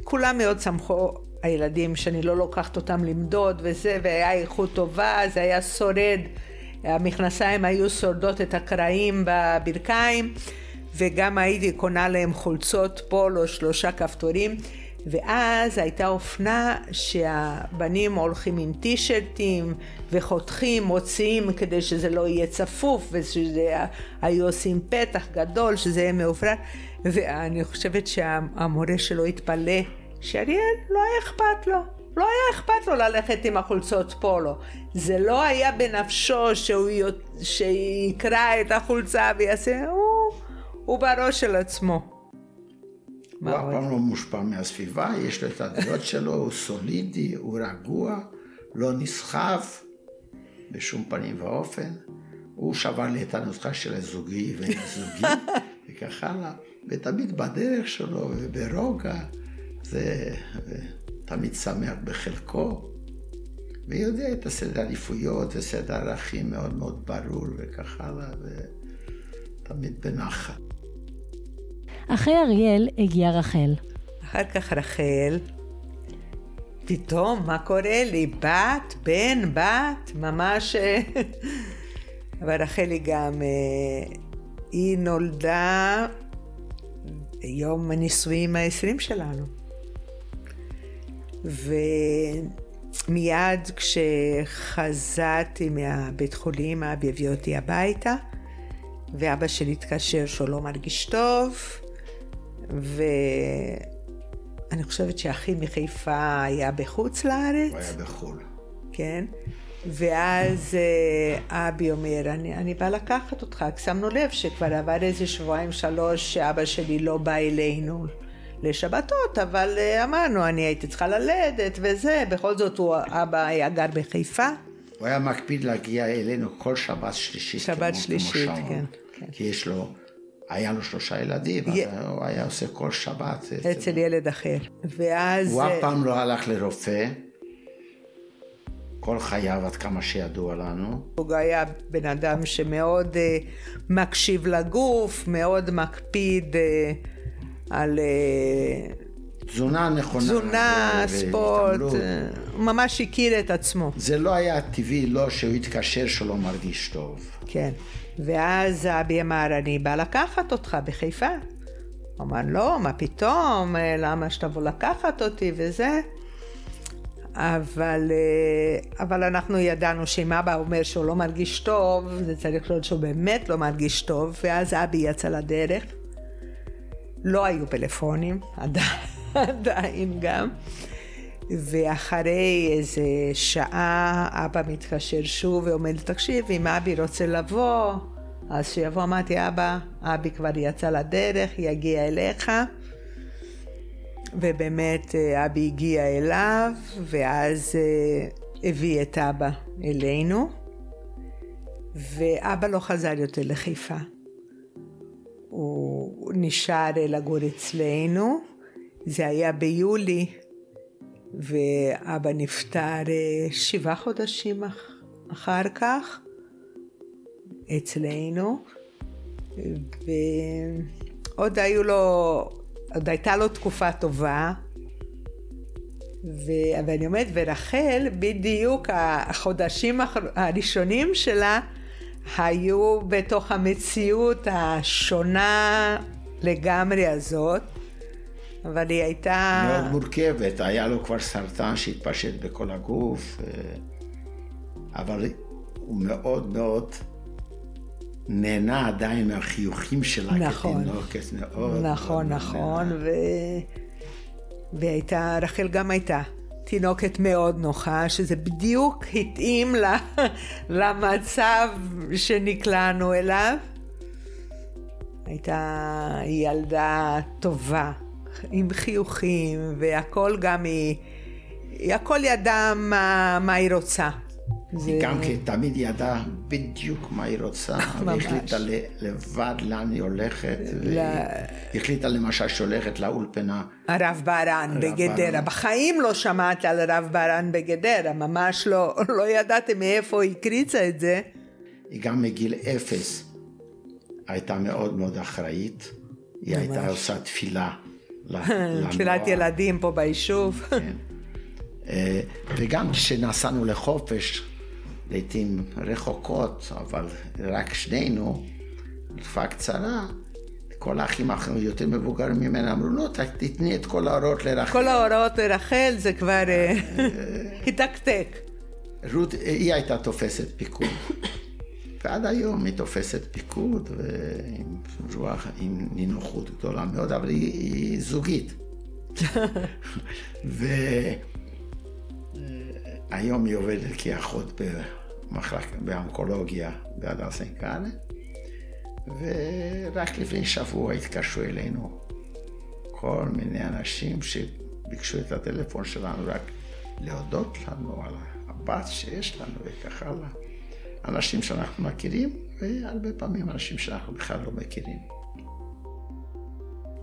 כולם מאוד שמחו, הילדים, שאני לא לוקחת אותם למדוד וזה, והיה איכות טובה, זה היה שורד. המכנסיים היו שורדות את הקרעים בברכיים, וגם הייתי קונה להם חולצות פולו, שלושה כפתורים, ואז הייתה אופנה שהבנים הולכים עם טישרטים וחותכים, מוציאים כדי שזה לא יהיה צפוף והיו עושים פתח גדול שזה יהיה מעופרת ואני חושבת שהמורה שלו התפלא שאריאל לא היה אכפת לו, לא היה אכפת לו ללכת עם החולצות פולו. זה לא היה בנפשו שהוא שיקרא את החולצה ויעשה, הוא, הוא בראש של עצמו. הוא אף פעם לא מושפע מהסביבה, יש לו את הדעות שלו, הוא סולידי, הוא רגוע, לא נסחב בשום פנים ואופן. הוא שבר לי את הנוסחה של הזוגי והזוגי וכך הלאה, ותמיד בדרך שלו וברוגע, זה תמיד שמח בחלקו, ויודע את הסדר העדיפויות וסדר ערכים מאוד מאוד ברור וכך הלאה, ותמיד בנחת. אחרי אריאל הגיעה רחל. אחר כך רחל, פתאום, מה קורה לי? בת, בן, בת, ממש... אבל רחל היא גם, אה, היא נולדה יום הנישואים העשרים שלנו. ומיד כשחזרתי מהבית חולים, אבי הביא אותי הביתה, ואבא שלי התקשר שהוא לא מרגיש טוב, ואני חושבת שאחי מחיפה היה בחוץ לארץ. הוא היה בחו"ל. כן. ואז אה, אבי אומר, אני, אני בא לקחת אותך, כי שמנו לב שכבר עבר איזה שבועיים שלוש שאבא שלי לא בא אלינו לשבתות, אבל אה, אמרנו, אני הייתי צריכה ללדת וזה, בכל זאת הוא, אבא היה גר בחיפה. הוא היה מקפיד להגיע אלינו כל שבת שלישית. שבת שלישית, כן, כן. כי יש לו היה לו שלושה ילדים, י... אז הוא היה עושה כל שבת. אצל ילד אחר. ואז... הוא אף פעם לא הלך לרופא, כל חייו עד כמה שידוע לנו. הוא היה בן אדם שמאוד uh, מקשיב לגוף, מאוד מקפיד uh, על... Uh, תזונה נכונה. תזונה, ספורט, הוא ממש הכיר את עצמו. זה לא היה טבעי, לא שהוא התקשר שלא מרגיש טוב. כן. ואז אבי אמר, אני בא לקחת אותך בחיפה. הוא אמר, לא, מה פתאום, אה, למה שתבוא לקחת אותי וזה. אבל, אה, אבל אנחנו ידענו שאם אבא אומר שהוא לא מרגיש טוב, זה צריך להיות שהוא באמת לא מרגיש טוב, ואז אבי יצא לדרך. לא היו פלאפונים, עדיין גם. ואחרי איזה שעה אבא מתקשר שוב ואומר תקשיב, אם אבי רוצה לבוא, אז שיבוא, אמרתי, אבא, אבי כבר יצא לדרך, יגיע אליך. ובאמת אבי הגיע אליו, ואז uh, הביא את אבא אלינו, ואבא לא חזר יותר לחיפה. הוא נשאר לגור אצלנו, זה היה ביולי ואבא נפטר אה, שבעה חודשים אחר כך אצלנו, ועוד היו לו, עוד הייתה לו תקופה טובה, ו... ואני אומרת, ורחל, בדיוק החודשים הראשונים שלה היו בתוך המציאות השונה לגמרי הזאת. אבל היא הייתה... מאוד מורכבת, היה לו כבר סרטן שהתפשט בכל הגוף, אה, אבל הוא מאוד מאוד נהנה עדיין מהחיוכים שלה נכון, כתינוקת, מאוד. נכון, מאוד נכון, ו... והייתה, רחל גם הייתה תינוקת מאוד נוחה, שזה בדיוק התאים לה, למצב שנקלענו אליו. הייתה ילדה טובה, עם חיוכים, והכל גם היא, היא הכל ידעה מה, מה היא רוצה. זה... היא גם כן תמיד ידעה בדיוק מה היא רוצה, והחליטה לבד לאן היא הולכת, ל... והחליטה למשל שהולכת לאולפנה. הרב ברן בגדרה, בחיים לא שמעת על הרב ברן בגדרה, ממש לא, לא ידעתי מאיפה היא הקריצה את זה. היא גם מגיל אפס הייתה מאוד מאוד אחראית, היא ממש. הייתה עושה תפילה תפילת ילדים פה ביישוב. כן. אה, וגם כשנסענו לחופש, לעיתים רחוקות, אבל רק שנינו, תקופה קצרה, כל האחים האחרים יותר מבוגרים ממנה אמרו, לא, תתני את כל ההוראות לרחל. כל ההוראות לרחל זה כבר אה, התקתק. רות, היא הייתה תופסת פיקוד. ועד היום היא תופסת פיקוד, ועם רוח, עם נינוחות גדולה מאוד, אבל היא, היא זוגית. והיום היא עובדת כאחות במחלק, באונקולוגיה בהדסה עין כרם, ורק לפני שבוע התקשרו אלינו כל מיני אנשים שביקשו את הטלפון שלנו רק להודות לנו על הבת שיש לנו וכך הלאה. אנשים שאנחנו מכירים, והרבה פעמים אנשים שאנחנו בכלל לא מכירים.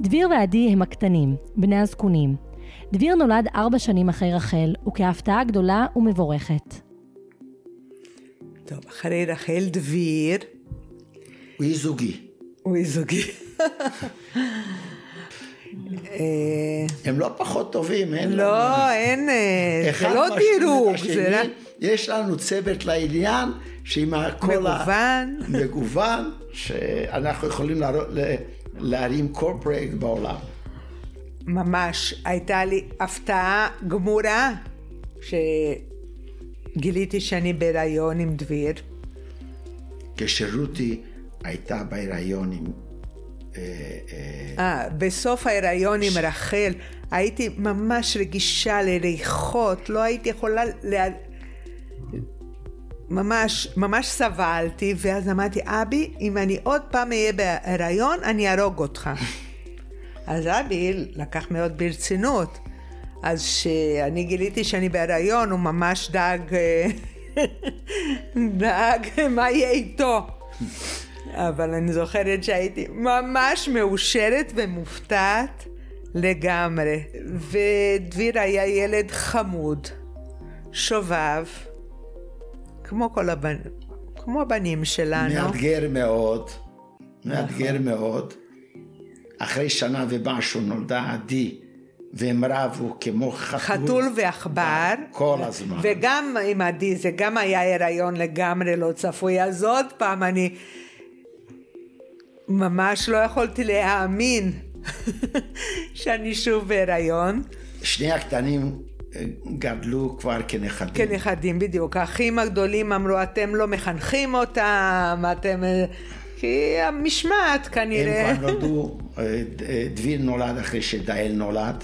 דביר ועדי הם הקטנים, בני הזקונים. דביר נולד ארבע שנים אחרי רחל, וכהפתעה גדולה ומבורכת. טוב, אחרי רחל דביר, הוא אי זוגי. הוא זוגי. אה, הם לא פחות טובים, אין לא, אין, אה, זה לא דירוג. זה רק יש לנו צוות לעניין, שעם הכל ה- מגוון. מגוון, שאנחנו יכולים להראות- ל- להרים כל פרויקט בעולם. ממש, הייתה לי הפתעה גמורה שגיליתי שאני בהיריון עם דביר. כשרותי הייתה בהיריון עם... אה, אה, אה, בסוף ההיריון עם רחל הייתי ממש רגישה לריחות, לא הייתי יכולה לה... ממש, ממש סבלתי, ואז אמרתי, אבי, אם אני עוד פעם אהיה בהיריון, אני אהרוג אותך. אז אבי לקח מאוד ברצינות. אז כשאני גיליתי שאני בהיריון, הוא ממש דאג, אה, דאג מה יהיה איתו. אבל אני זוכרת שהייתי ממש מאושרת ומופתעת לגמרי. ודביר היה ילד חמוד, שובב, כמו כל הבנים, כמו הבנים שלנו. מאתגר מאוד, מאתגר מאוד. אחרי שנה ומשהו נולדה עדי, והם רבו כמו חתול. חתול ועכבר. כל הזמן. וגם עם עדי, זה גם היה הריון לגמרי לא צפוי. אז עוד פעם, אני ממש לא יכולתי להאמין שאני שוב בהיריון. שני הקטנים גדלו כבר כנכדים. כנכדים, בדיוק. האחים הגדולים אמרו, אתם לא מחנכים אותם, אתם... אה, כי המשמעת כנראה. הם כבר נולדו, אה, אה, דביר נולד אחרי שדאל נולד,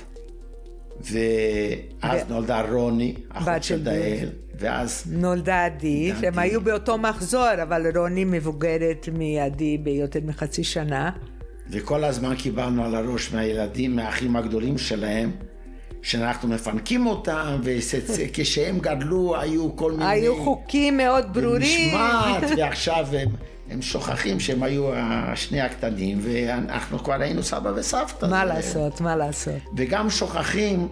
ואז ו- נולדה רוני, אחות של. דאל, ואז נולדה עדי, עדי. שהם היו באותו מחזור, אבל רוני מבוגרת מעדי ביותר מחצי שנה. וכל הזמן קיבלנו על הראש מהילדים, מהאחים הגדולים שלהם, שאנחנו מפנקים אותם, וכשהם גדלו היו כל מיני... היו חוקים מאוד ברורים. משמעת, ועכשיו הם, הם שוכחים שהם היו שני הקטנים, ואנחנו כבר היינו סבא וסבתא. מה זה- לעשות, מה לעשות. וגם שוכחים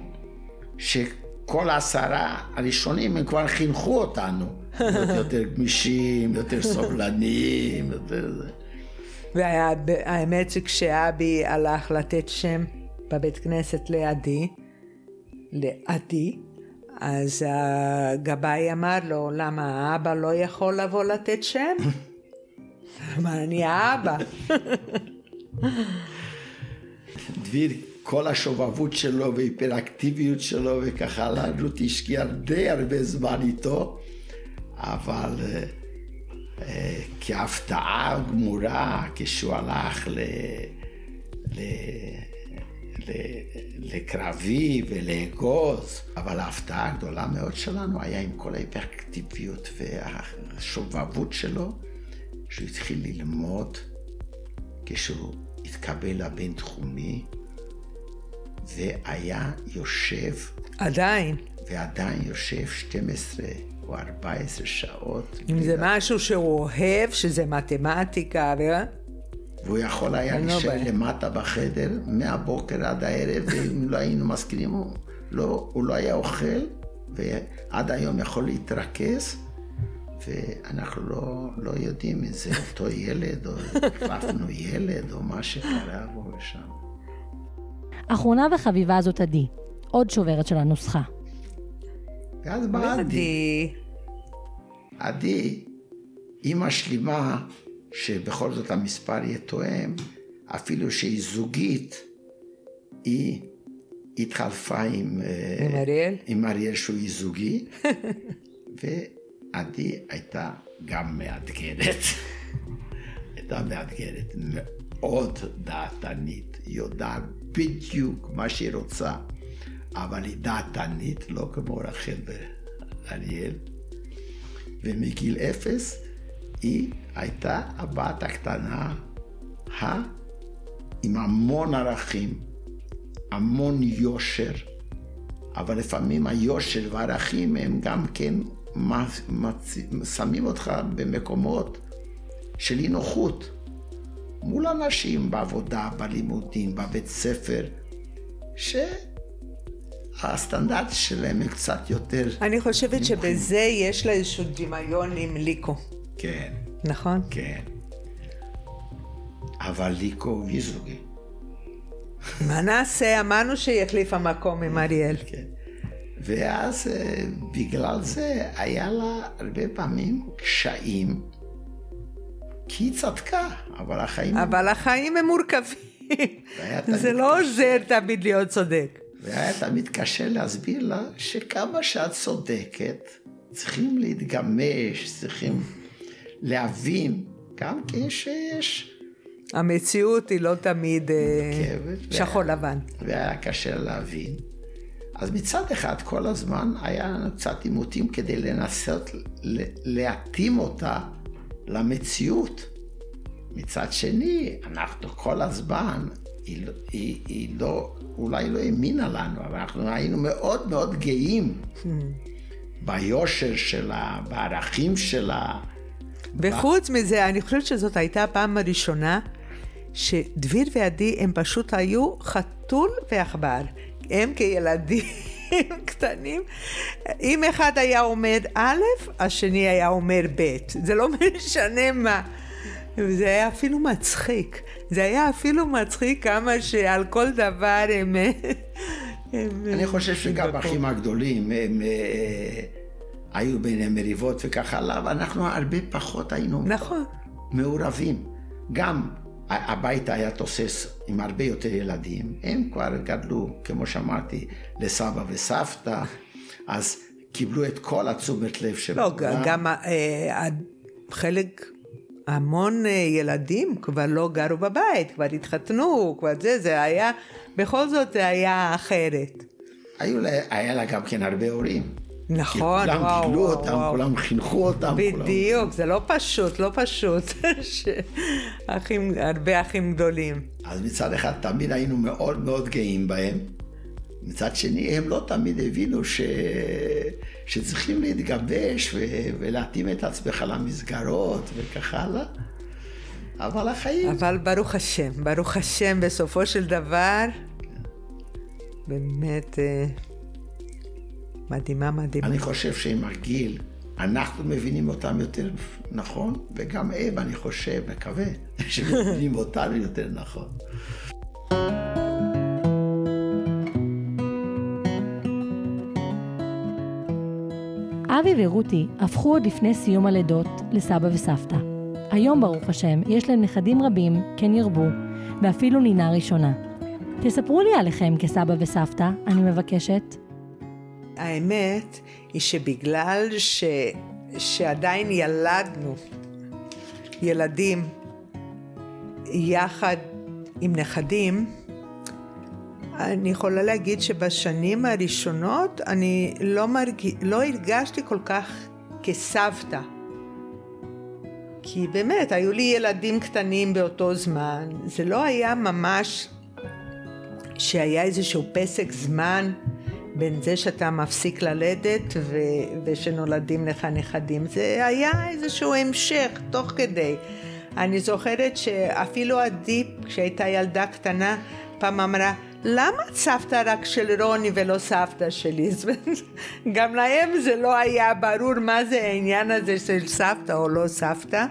שכל העשרה הראשונים הם כבר חינכו אותנו. יותר גמישים, יותר סובלניים, יותר זה. והאמת שכשאבי הלך לתת שם בבית כנסת לעדי, לעדי, אז הגבאי אמר לו, למה האבא לא יכול לבוא לתת שם? אמר, אני האבא. דביר, כל השובבות שלו וההיפראקטיביות שלו וכך הלאה, רות השקיעה די הרבה זמן איתו, אבל אה, אה, כהפתעה גמורה, כשהוא הלך ל... ל... ל... לקרבי ולאגוז, אבל ההפתעה הגדולה מאוד שלנו היה עם כל ההיפראקטיביות והשובבות שלו, שהוא התחיל ללמוד כשהוא התקבל לבינתחומי, והיה יושב, עדיין. ועדיין יושב 12 או 14 שעות. אם זה משהו שהוא אוהב, שזה מתמטיקה, ו- והוא יכול היה לא להישאר בעיה. למטה בחדר מהבוקר עד הערב, ואם לא היינו מסכימים, הוא לא, הוא לא היה אוכל, ועד היום יכול להתרכז, ואנחנו לא, לא יודעים אם זה אותו ילד, או החלפנו ילד, או מה שקרה בו ושם. אחרונה וחביבה זאת עדי, עוד שוברת של הנוסחה. ואז בא עדי. עדי. עדי, היא משלימה שבכל זאת המספר יהיה תואם, אפילו שהיא זוגית, היא התחלפה עם, אה, עם אריאל? עם אריאל שהוא אי זוגי, ועדי הייתה גם מאתגרת. הייתה מאתגרת, מאוד דעתנית, יודעת בדיוק מה שהיא רוצה, אבל היא דעתנית, לא כמו רחל ואריאל. ומגיל אפס היא הייתה הבת הקטנה, ה... עם המון ערכים, המון יושר, אבל לפעמים היושר והערכים הם גם כן. שמים אותך במקומות של אי נוחות. מול אנשים בעבודה, בלימודים, בבית ספר, שהסטנדרט שלהם הם קצת יותר... אני חושבת שבזה יש לה איזשהו דמיון עם ליקו. כן. נכון? כן. אבל ליקו הוא זוגי. מה נעשה? אמרנו שהיא החליפה מקום עם אריאל. כן. ואז אה, בגלל זה היה לה הרבה פעמים קשיים, כי היא צדקה, אבל החיים... אבל החיים הם מורכבים. זה לא עוזר תמיד להיות צודק. והיה תמיד קשה להסביר לה שכמה שאת צודקת, צריכים להתגמש, צריכים להבין גם כן שיש... המציאות היא לא תמיד אה, שחור לבן. והיה קשה להבין. אז מצד אחד כל הזמן היה לנו קצת עימותים כדי לנסות להתאים אותה למציאות. מצד שני, אנחנו כל הזמן, היא, היא, היא לא, אולי לא האמינה לנו, אבל אנחנו היינו מאוד מאוד גאים hmm. ביושר שלה, בערכים שלה. וחוץ מזה, אני חושבת שזאת הייתה הפעם הראשונה שדביר ועדי הם פשוט היו חתול ועכבר. הם כילדים קטנים, אם אחד היה אומר א', השני היה אומר ב', זה לא משנה מה. זה היה אפילו מצחיק. זה היה אפילו מצחיק כמה שעל כל דבר הם... אני חושב שגם האחים הגדולים, הם... אה, היו ביניהם מריבות וכך הלאה, ואנחנו הרבה פחות היינו נכון. מעורבים. גם הבית היה תוסס עם הרבה יותר ילדים, הם כבר גדלו, כמו שאמרתי, לסבא וסבתא, אז קיבלו את כל התשומת לב של לא, כולם. גם אה, חלק, המון אה, ילדים כבר לא גרו בבית, כבר התחתנו, כבר זה, זה היה, בכל זאת זה היה אחרת. היו לה, היה לה גם כן הרבה הורים. נכון, וואו, וואו. כולם גידלו אותם, וואו. כולם חינכו אותם. בדיוק, כולם... זה לא פשוט, לא פשוט. אחים, הרבה אחים גדולים. אז מצד אחד תמיד היינו מאוד מאוד גאים בהם. מצד שני, הם לא תמיד הבינו ש... שצריכים להתגבש ו... ולהתאים את עצמך למסגרות וכך הלאה. אבל החיים... אבל ברוך השם, ברוך השם, בסופו של דבר, באמת... מדהימה, מדהימה. אני חושב שעם הגיל, אנחנו מבינים אותם יותר נכון, וגם הם, אני חושב, מקווה, שמבינים אותנו יותר נכון. אבי ורותי הפכו עוד לפני סיום הלידות לסבא וסבתא. היום, ברוך השם, יש להם נכדים רבים, כן ירבו, ואפילו נינה ראשונה. תספרו לי עליכם כסבא וסבתא, אני מבקשת. האמת היא שבגלל ש... שעדיין ילדנו ילדים יחד עם נכדים, אני יכולה להגיד שבשנים הראשונות אני לא, מרג... לא הרגשתי כל כך כסבתא. כי באמת, היו לי ילדים קטנים באותו זמן, זה לא היה ממש שהיה איזשהו פסק זמן בין זה שאתה מפסיק ללדת ו... ושנולדים לך נכדים. זה היה איזשהו המשך תוך כדי. אני זוכרת שאפילו עדי, כשהייתה ילדה קטנה, פעם אמרה, למה סבתא רק של רוני ולא סבתא שלי? גם להם זה לא היה ברור מה זה העניין הזה של סבתא או לא סבתא.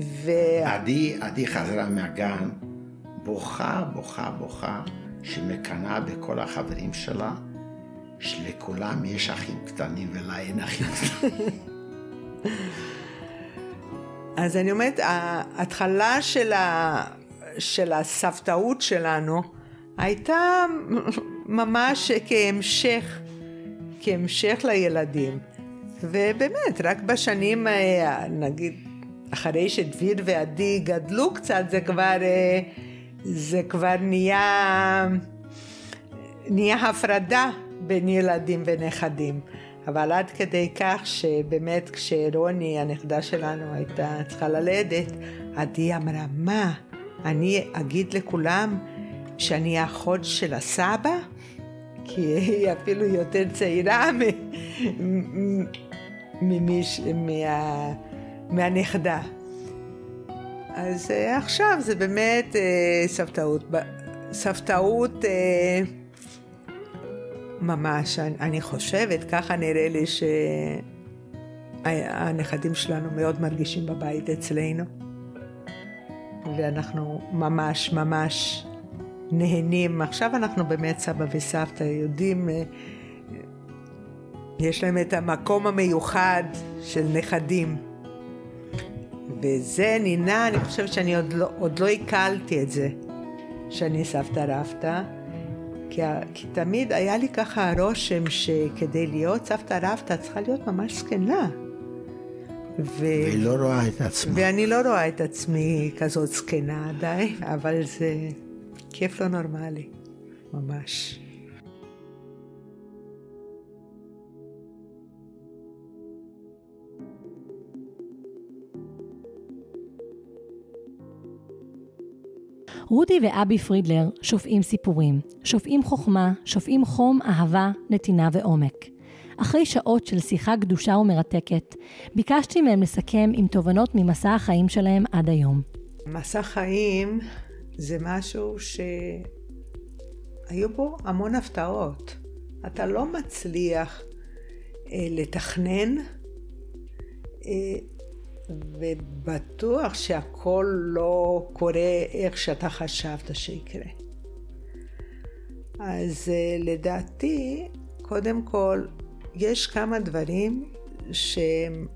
ו... עדי, עדי חזרה מהגן, בוכה, בוכה, בוכה. שמקנאה בכל החברים שלה, שלכולם יש אחים קטנים ולה אין אחים קטנים. אז אני אומרת, ההתחלה של, ה... של הסבתאות שלנו הייתה ממש כהמשך, כהמשך לילדים. ובאמת, רק בשנים, אה, נגיד, אחרי שדביר ועדי גדלו קצת, זה כבר, אה, זה כבר נהיה, נהיה הפרדה בין ילדים ונכדים. אבל עד כדי כך שבאמת כשרוני, הנכדה שלנו, הייתה צריכה ללדת, עדי אמרה, מה, אני אגיד לכולם שאני האחות של הסבא? כי היא אפילו יותר צעירה ממיש, מה, מהנכדה. אז uh, עכשיו זה באמת uh, סבתאות. סבתאות uh, ממש, אני, חושבת, ככה נראה לי שהנכדים שלנו מאוד מרגישים בבית אצלנו. ואנחנו ממש ממש נהנים. עכשיו אנחנו באמת סבא וסבתא יודעים, יש להם את המקום המיוחד של נכדים. וזה נינה, אני חושבת שאני עוד לא, עוד לא עיכלתי את זה, שאני סבתא רבתא. כי, כי תמיד היה לי ככה הרושם שכדי להיות סבתא רבתא צריכה להיות ממש זקנה. ו... והיא לא רואה את עצמה. ואני לא רואה את עצמי כזאת זקנה עדיין, אבל זה כיף לא נורמלי, ממש. רודי ואבי פרידלר שופעים סיפורים, שופעים חוכמה, שופעים חום, אהבה, נתינה ועומק. אחרי שעות של שיחה גדושה ומרתקת, ביקשתי מהם לסכם עם תובנות ממסע החיים שלהם עד היום. מסע חיים זה משהו שהיו בו המון הפתעות. אתה לא מצליח אה, לתכנן, אה, ובטוח שהכל לא קורה איך שאתה חשבת שיקרה. אז אה, לדעתי, קודם כל, יש כמה דברים שהם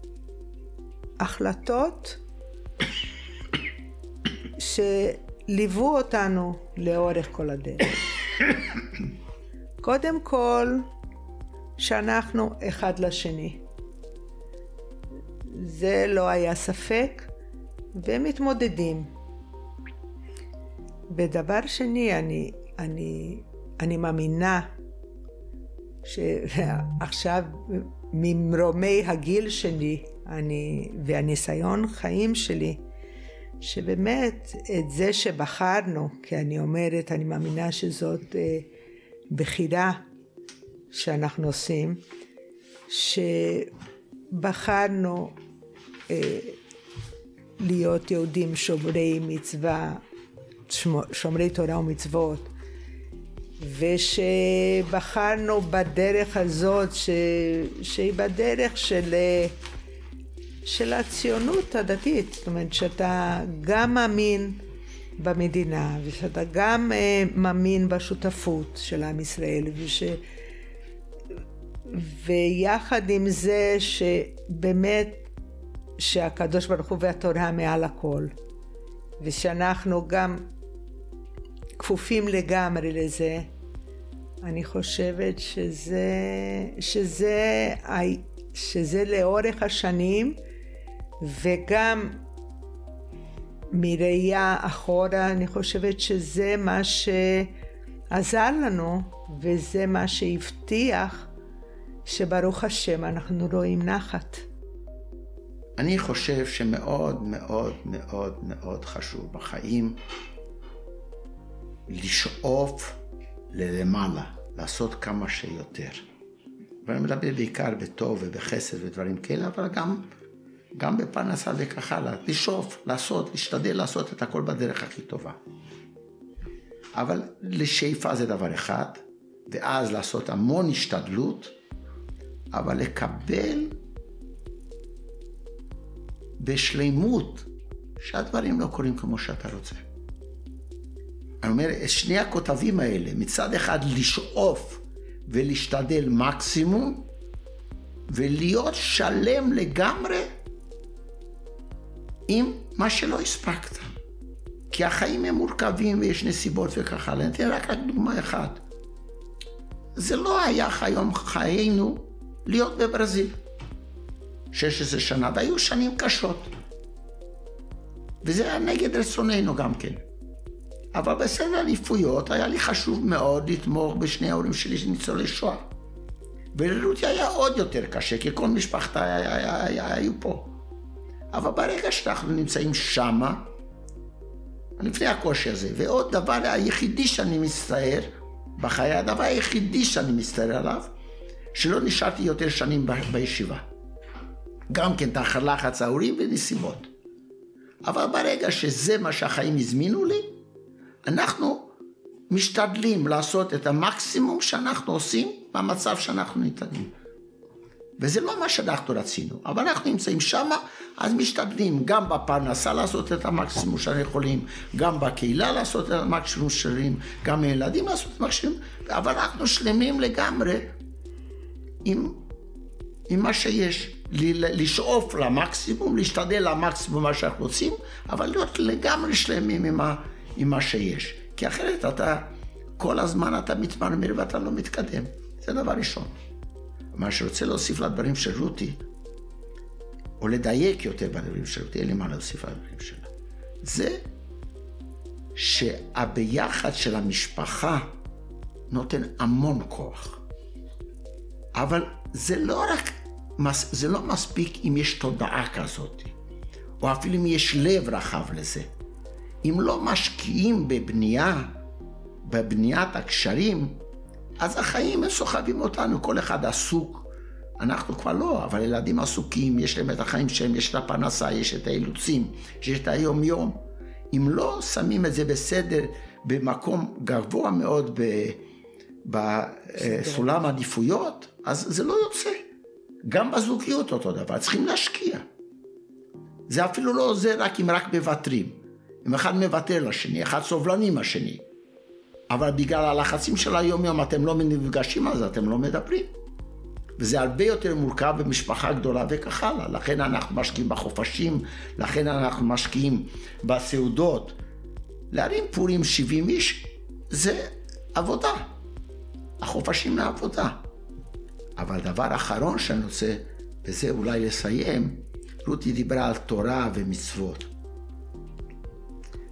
החלטות שליוו אותנו לאורך כל הדרך. קודם כל, שאנחנו אחד לשני. זה לא היה ספק, ומתמודדים. ודבר שני, אני, אני, אני מאמינה שעכשיו ממרומי הגיל שלי אני, והניסיון חיים שלי, שבאמת את זה שבחרנו, כי אני אומרת, אני מאמינה שזאת אה, בחירה שאנחנו עושים, שבחרנו אה, להיות יהודים שומרי מצווה, שומרי תורה ומצוות, ושבחרנו בדרך הזאת, ש... שהיא בדרך של, של הציונות הדתית, זאת אומרת שאתה גם מאמין במדינה, ושאתה גם uh, מאמין בשותפות של עם ישראל, וש... ויחד עם זה שבאמת שהקדוש ברוך הוא והתורה מעל הכל, ושאנחנו גם כפופים לגמרי לזה. אני חושבת שזה, שזה, שזה לאורך השנים וגם מראייה אחורה, אני חושבת שזה מה שעזר לנו וזה מה שהבטיח שברוך השם אנחנו רואים נחת. אני חושב שמאוד מאוד מאוד מאוד חשוב בחיים לשאוף ללמעלה, לעשות כמה שיותר. ואני מדבר בעיקר בטוב ובחסד ודברים כאלה, אבל גם, גם בפרנסה וכך הלאה. לשאוף, לעשות, להשתדל לעשות את הכל בדרך הכי טובה. אבל לשאיפה זה דבר אחד, ואז לעשות המון השתדלות, אבל לקבל בשלימות שהדברים לא קורים כמו שאתה רוצה. אני אומר, את שני הכותבים האלה, מצד אחד לשאוף ולהשתדל מקסימום, ולהיות שלם לגמרי עם מה שלא הספקת. כי החיים הם מורכבים ויש נסיבות וככה הלאה. אני אתן רק, דוגמה אחת. זה לא היה חיים חיינו להיות בברזיל. 16 שנה, והיו שנים קשות. וזה היה נגד רצוננו גם כן. אבל בסדר עדיפויות היה לי חשוב מאוד לתמוך בשני ההורים שלי שניצולי שואה. ולרותי היה עוד יותר קשה, כי כל משפחתה היה, היה, היה, היו פה. אבל ברגע שאנחנו נמצאים שמה, לפני הקושי הזה, ועוד דבר היחידי שאני מצטער בחיי, הדבר היחידי שאני מצטער עליו, שלא נשארתי יותר שנים בישיבה. גם כן תחת לחץ ההורים ונסיבות. אבל ברגע שזה מה שהחיים הזמינו לי, אנחנו משתדלים לעשות את המקסימום שאנחנו עושים במצב שאנחנו ניתנים. וזה לא מה שאנחנו רצינו, אבל אנחנו נמצאים שמה, אז משתדלים גם בפרנסה לעשות את המקסימום שאנחנו יכולים, גם בקהילה לעשות את המקסימום שלהם, גם לילדים לעשות את המקסימום, אבל אנחנו שלמים לגמרי עם, עם מה שיש. לשאוף למקסימום, להשתדל למקסימום מה שאנחנו רוצים, אבל להיות לגמרי שלמים עם, ה, עם מה שיש. כי אחרת אתה, כל הזמן אתה מתמרמר ואתה לא מתקדם. זה דבר ראשון. מה שרוצה להוסיף לדברים של רותי, או לדייק יותר בדברים של רותי, אין לי מה להוסיף על הדברים שלה, זה שהביחד של המשפחה נותן המון כוח. אבל זה לא רק, זה לא מספיק אם יש תודעה כזאת, או אפילו אם יש לב רחב לזה. אם לא משקיעים בבנייה, בבניית הקשרים, אז החיים הם סוחבים אותנו, כל אחד עסוק. אנחנו כבר לא, אבל ילדים עסוקים, יש להם את החיים שלהם, יש את הפרנסה, יש את האילוצים, יש את היום-יום. אם לא שמים את זה בסדר, במקום גבוה מאוד בסולם עדיפויות, אז זה לא יוצא. גם בזוגיות אותו דבר, צריכים להשקיע. זה אפילו לא עוזר רק אם רק מוותרים. אם אחד מוותר לשני, אחד סובלני עם השני. אבל בגלל הלחצים של היום-יום אתם לא נפגשים אז אתם לא מדברים. וזה הרבה יותר מורכב במשפחה גדולה וכך הלאה. לכן אנחנו משקיעים בחופשים, לכן אנחנו משקיעים בסעודות. להרים פורים 70 איש זה עבודה. החופשים לעבודה. אבל דבר אחרון שאני רוצה, וזה אולי לסיים, רותי דיברה על תורה ומצוות.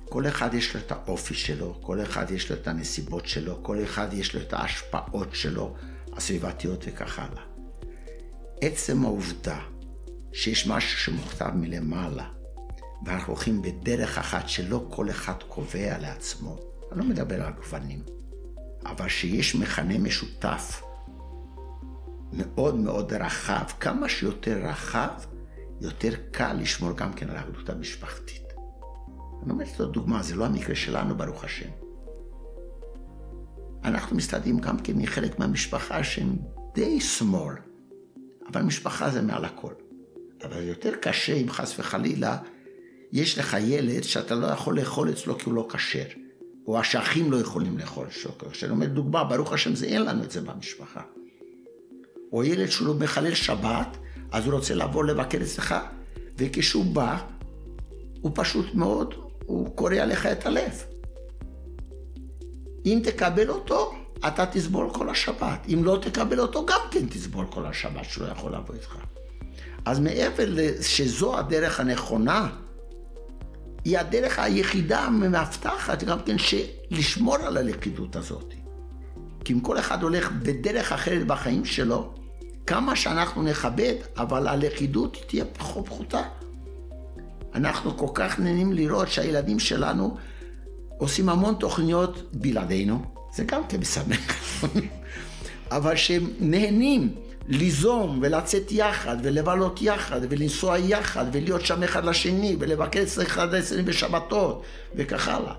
כל אחד יש לו את האופי שלו, כל אחד יש לו את הנסיבות שלו, כל אחד יש לו את ההשפעות שלו, הסביבתיות וכך הלאה. עצם העובדה שיש משהו שמוכתב מלמעלה, ואנחנו הולכים בדרך אחת שלא כל אחד קובע לעצמו, אני לא מדבר על גוונים, אבל שיש מכנה משותף מאוד מאוד רחב, כמה שיותר רחב, יותר קל לשמור גם כן על האחדות המשפחתית. אני אומר זאת דוגמה, זה לא המקרה שלנו, ברוך השם. אנחנו מסתדרים גם כן מחלק מהמשפחה שהם די שמאל, אבל משפחה זה מעל הכל. אבל יותר קשה אם חס וחלילה יש לך ילד שאתה לא יכול לאכול אצלו כי הוא לא כשר, או שהאחים לא יכולים לאכול אצלו. כשאני אומר דוגמה, ברוך השם, זה אין לנו את זה במשפחה. או ילד שהוא מחלל שבת, אז הוא רוצה לבוא לבקר אצלך, וכשהוא בא, הוא פשוט מאוד הוא קורע לך את הלב. אם תקבל אותו, אתה תסבול כל השבת. אם לא תקבל אותו, גם כן תסבול כל השבת שלא יכול לבוא איתך. אז מעבר שזו הדרך הנכונה, היא הדרך היחידה המאבטחת גם כן לשמור על הלכידות הזאת. כי אם כל אחד הולך בדרך אחרת בחיים שלו, כמה שאנחנו נכבד, אבל הלכידות תהיה פחות פחותה. אנחנו כל כך נהנים לראות שהילדים שלנו עושים המון תוכניות בלעדינו, זה גם כן משמח, אבל שהם נהנים ליזום ולצאת יחד ולבלות יחד ולנסוע יחד ולהיות שם אחד לשני ולבקר אצל אחד אצלנו בשבתות וכך הלאה.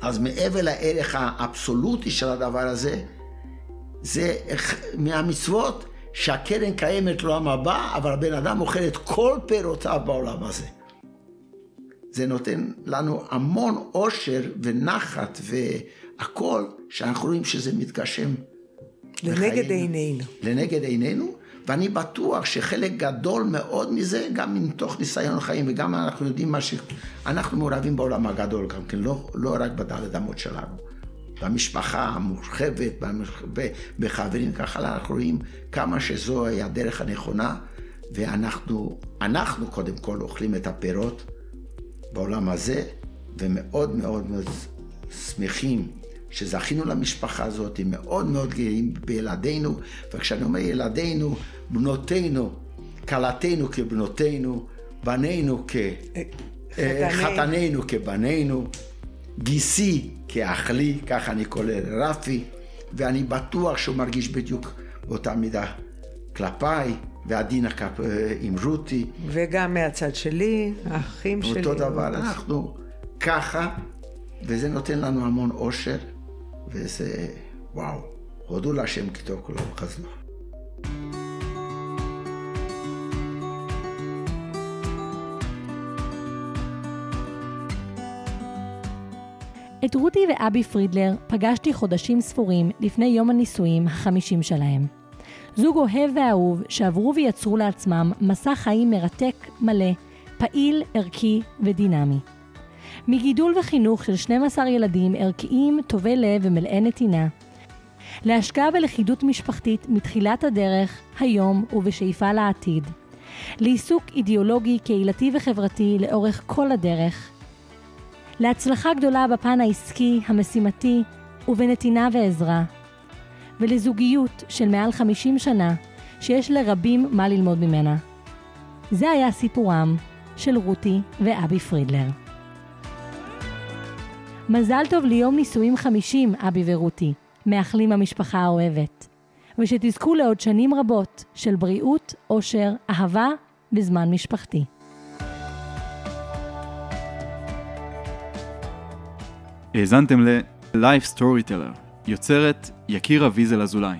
אז מעבר לערך האבסולוטי של הדבר הזה, זה מהמצוות שהקרן קיימת לעולם הבא, אבל הבן אדם אוכל את כל פירותיו בעולם הזה. זה נותן לנו המון אושר ונחת והכל, שאנחנו רואים שזה מתגשם. לנגד. עינינו. לנגד עינינו, ואני בטוח שחלק גדול מאוד מזה, גם מתוך ניסיון חיים, וגם אנחנו יודעים מה ש... אנחנו מעורבים בעולם הגדול גם כן, לא, לא רק בדלת אמות שלנו. במשפחה המורחבת, בחברים, ככה אנחנו רואים כמה שזוהי הדרך הנכונה, ואנחנו, אנחנו קודם כל אוכלים את הפירות בעולם הזה, ומאוד מאוד מאוד שמחים שזכינו למשפחה הזאת, מאוד מאוד גאים בילדינו, וכשאני אומר ילדינו, בנותינו, כלתנו כבנותינו, בנינו כחתנינו אה, כבנינו, גיסי כאחלי, ככה אני קורא לרפי, ואני בטוח שהוא מרגיש בדיוק באותה מידה כלפיי, ועדינה אה, עם רותי. וגם מהצד שלי, האחים שלי. אותו דבר, אנחנו ככה, וזה נותן לנו המון אושר. וזה, וואו, הודו להשם כי טוב כולם חזנו. את רותי ואבי פרידלר פגשתי חודשים ספורים לפני יום הנישואים החמישים שלהם. זוג אוהב ואהוב שעברו ויצרו לעצמם מסע חיים מרתק, מלא, פעיל, ערכי ודינמי. מגידול וחינוך של 12 ילדים ערכיים, טובי לב ומלאי נתינה. להשקעה בלכידות משפחתית מתחילת הדרך, היום ובשאיפה לעתיד. לעיסוק אידיאולוגי, קהילתי וחברתי לאורך כל הדרך. להצלחה גדולה בפן העסקי, המשימתי ובנתינה ועזרה. ולזוגיות של מעל 50 שנה, שיש לרבים מה ללמוד ממנה. זה היה סיפורם של רותי ואבי פרידלר. מזל טוב ליום נישואים 50, אבי ורותי, מאחלים המשפחה האוהבת. ושתזכו לעוד שנים רבות של בריאות, אושר, אהבה בזמן משפחתי. האזנתם ל-Life Storyteller, יוצרת יקירה ויזל אזולאי.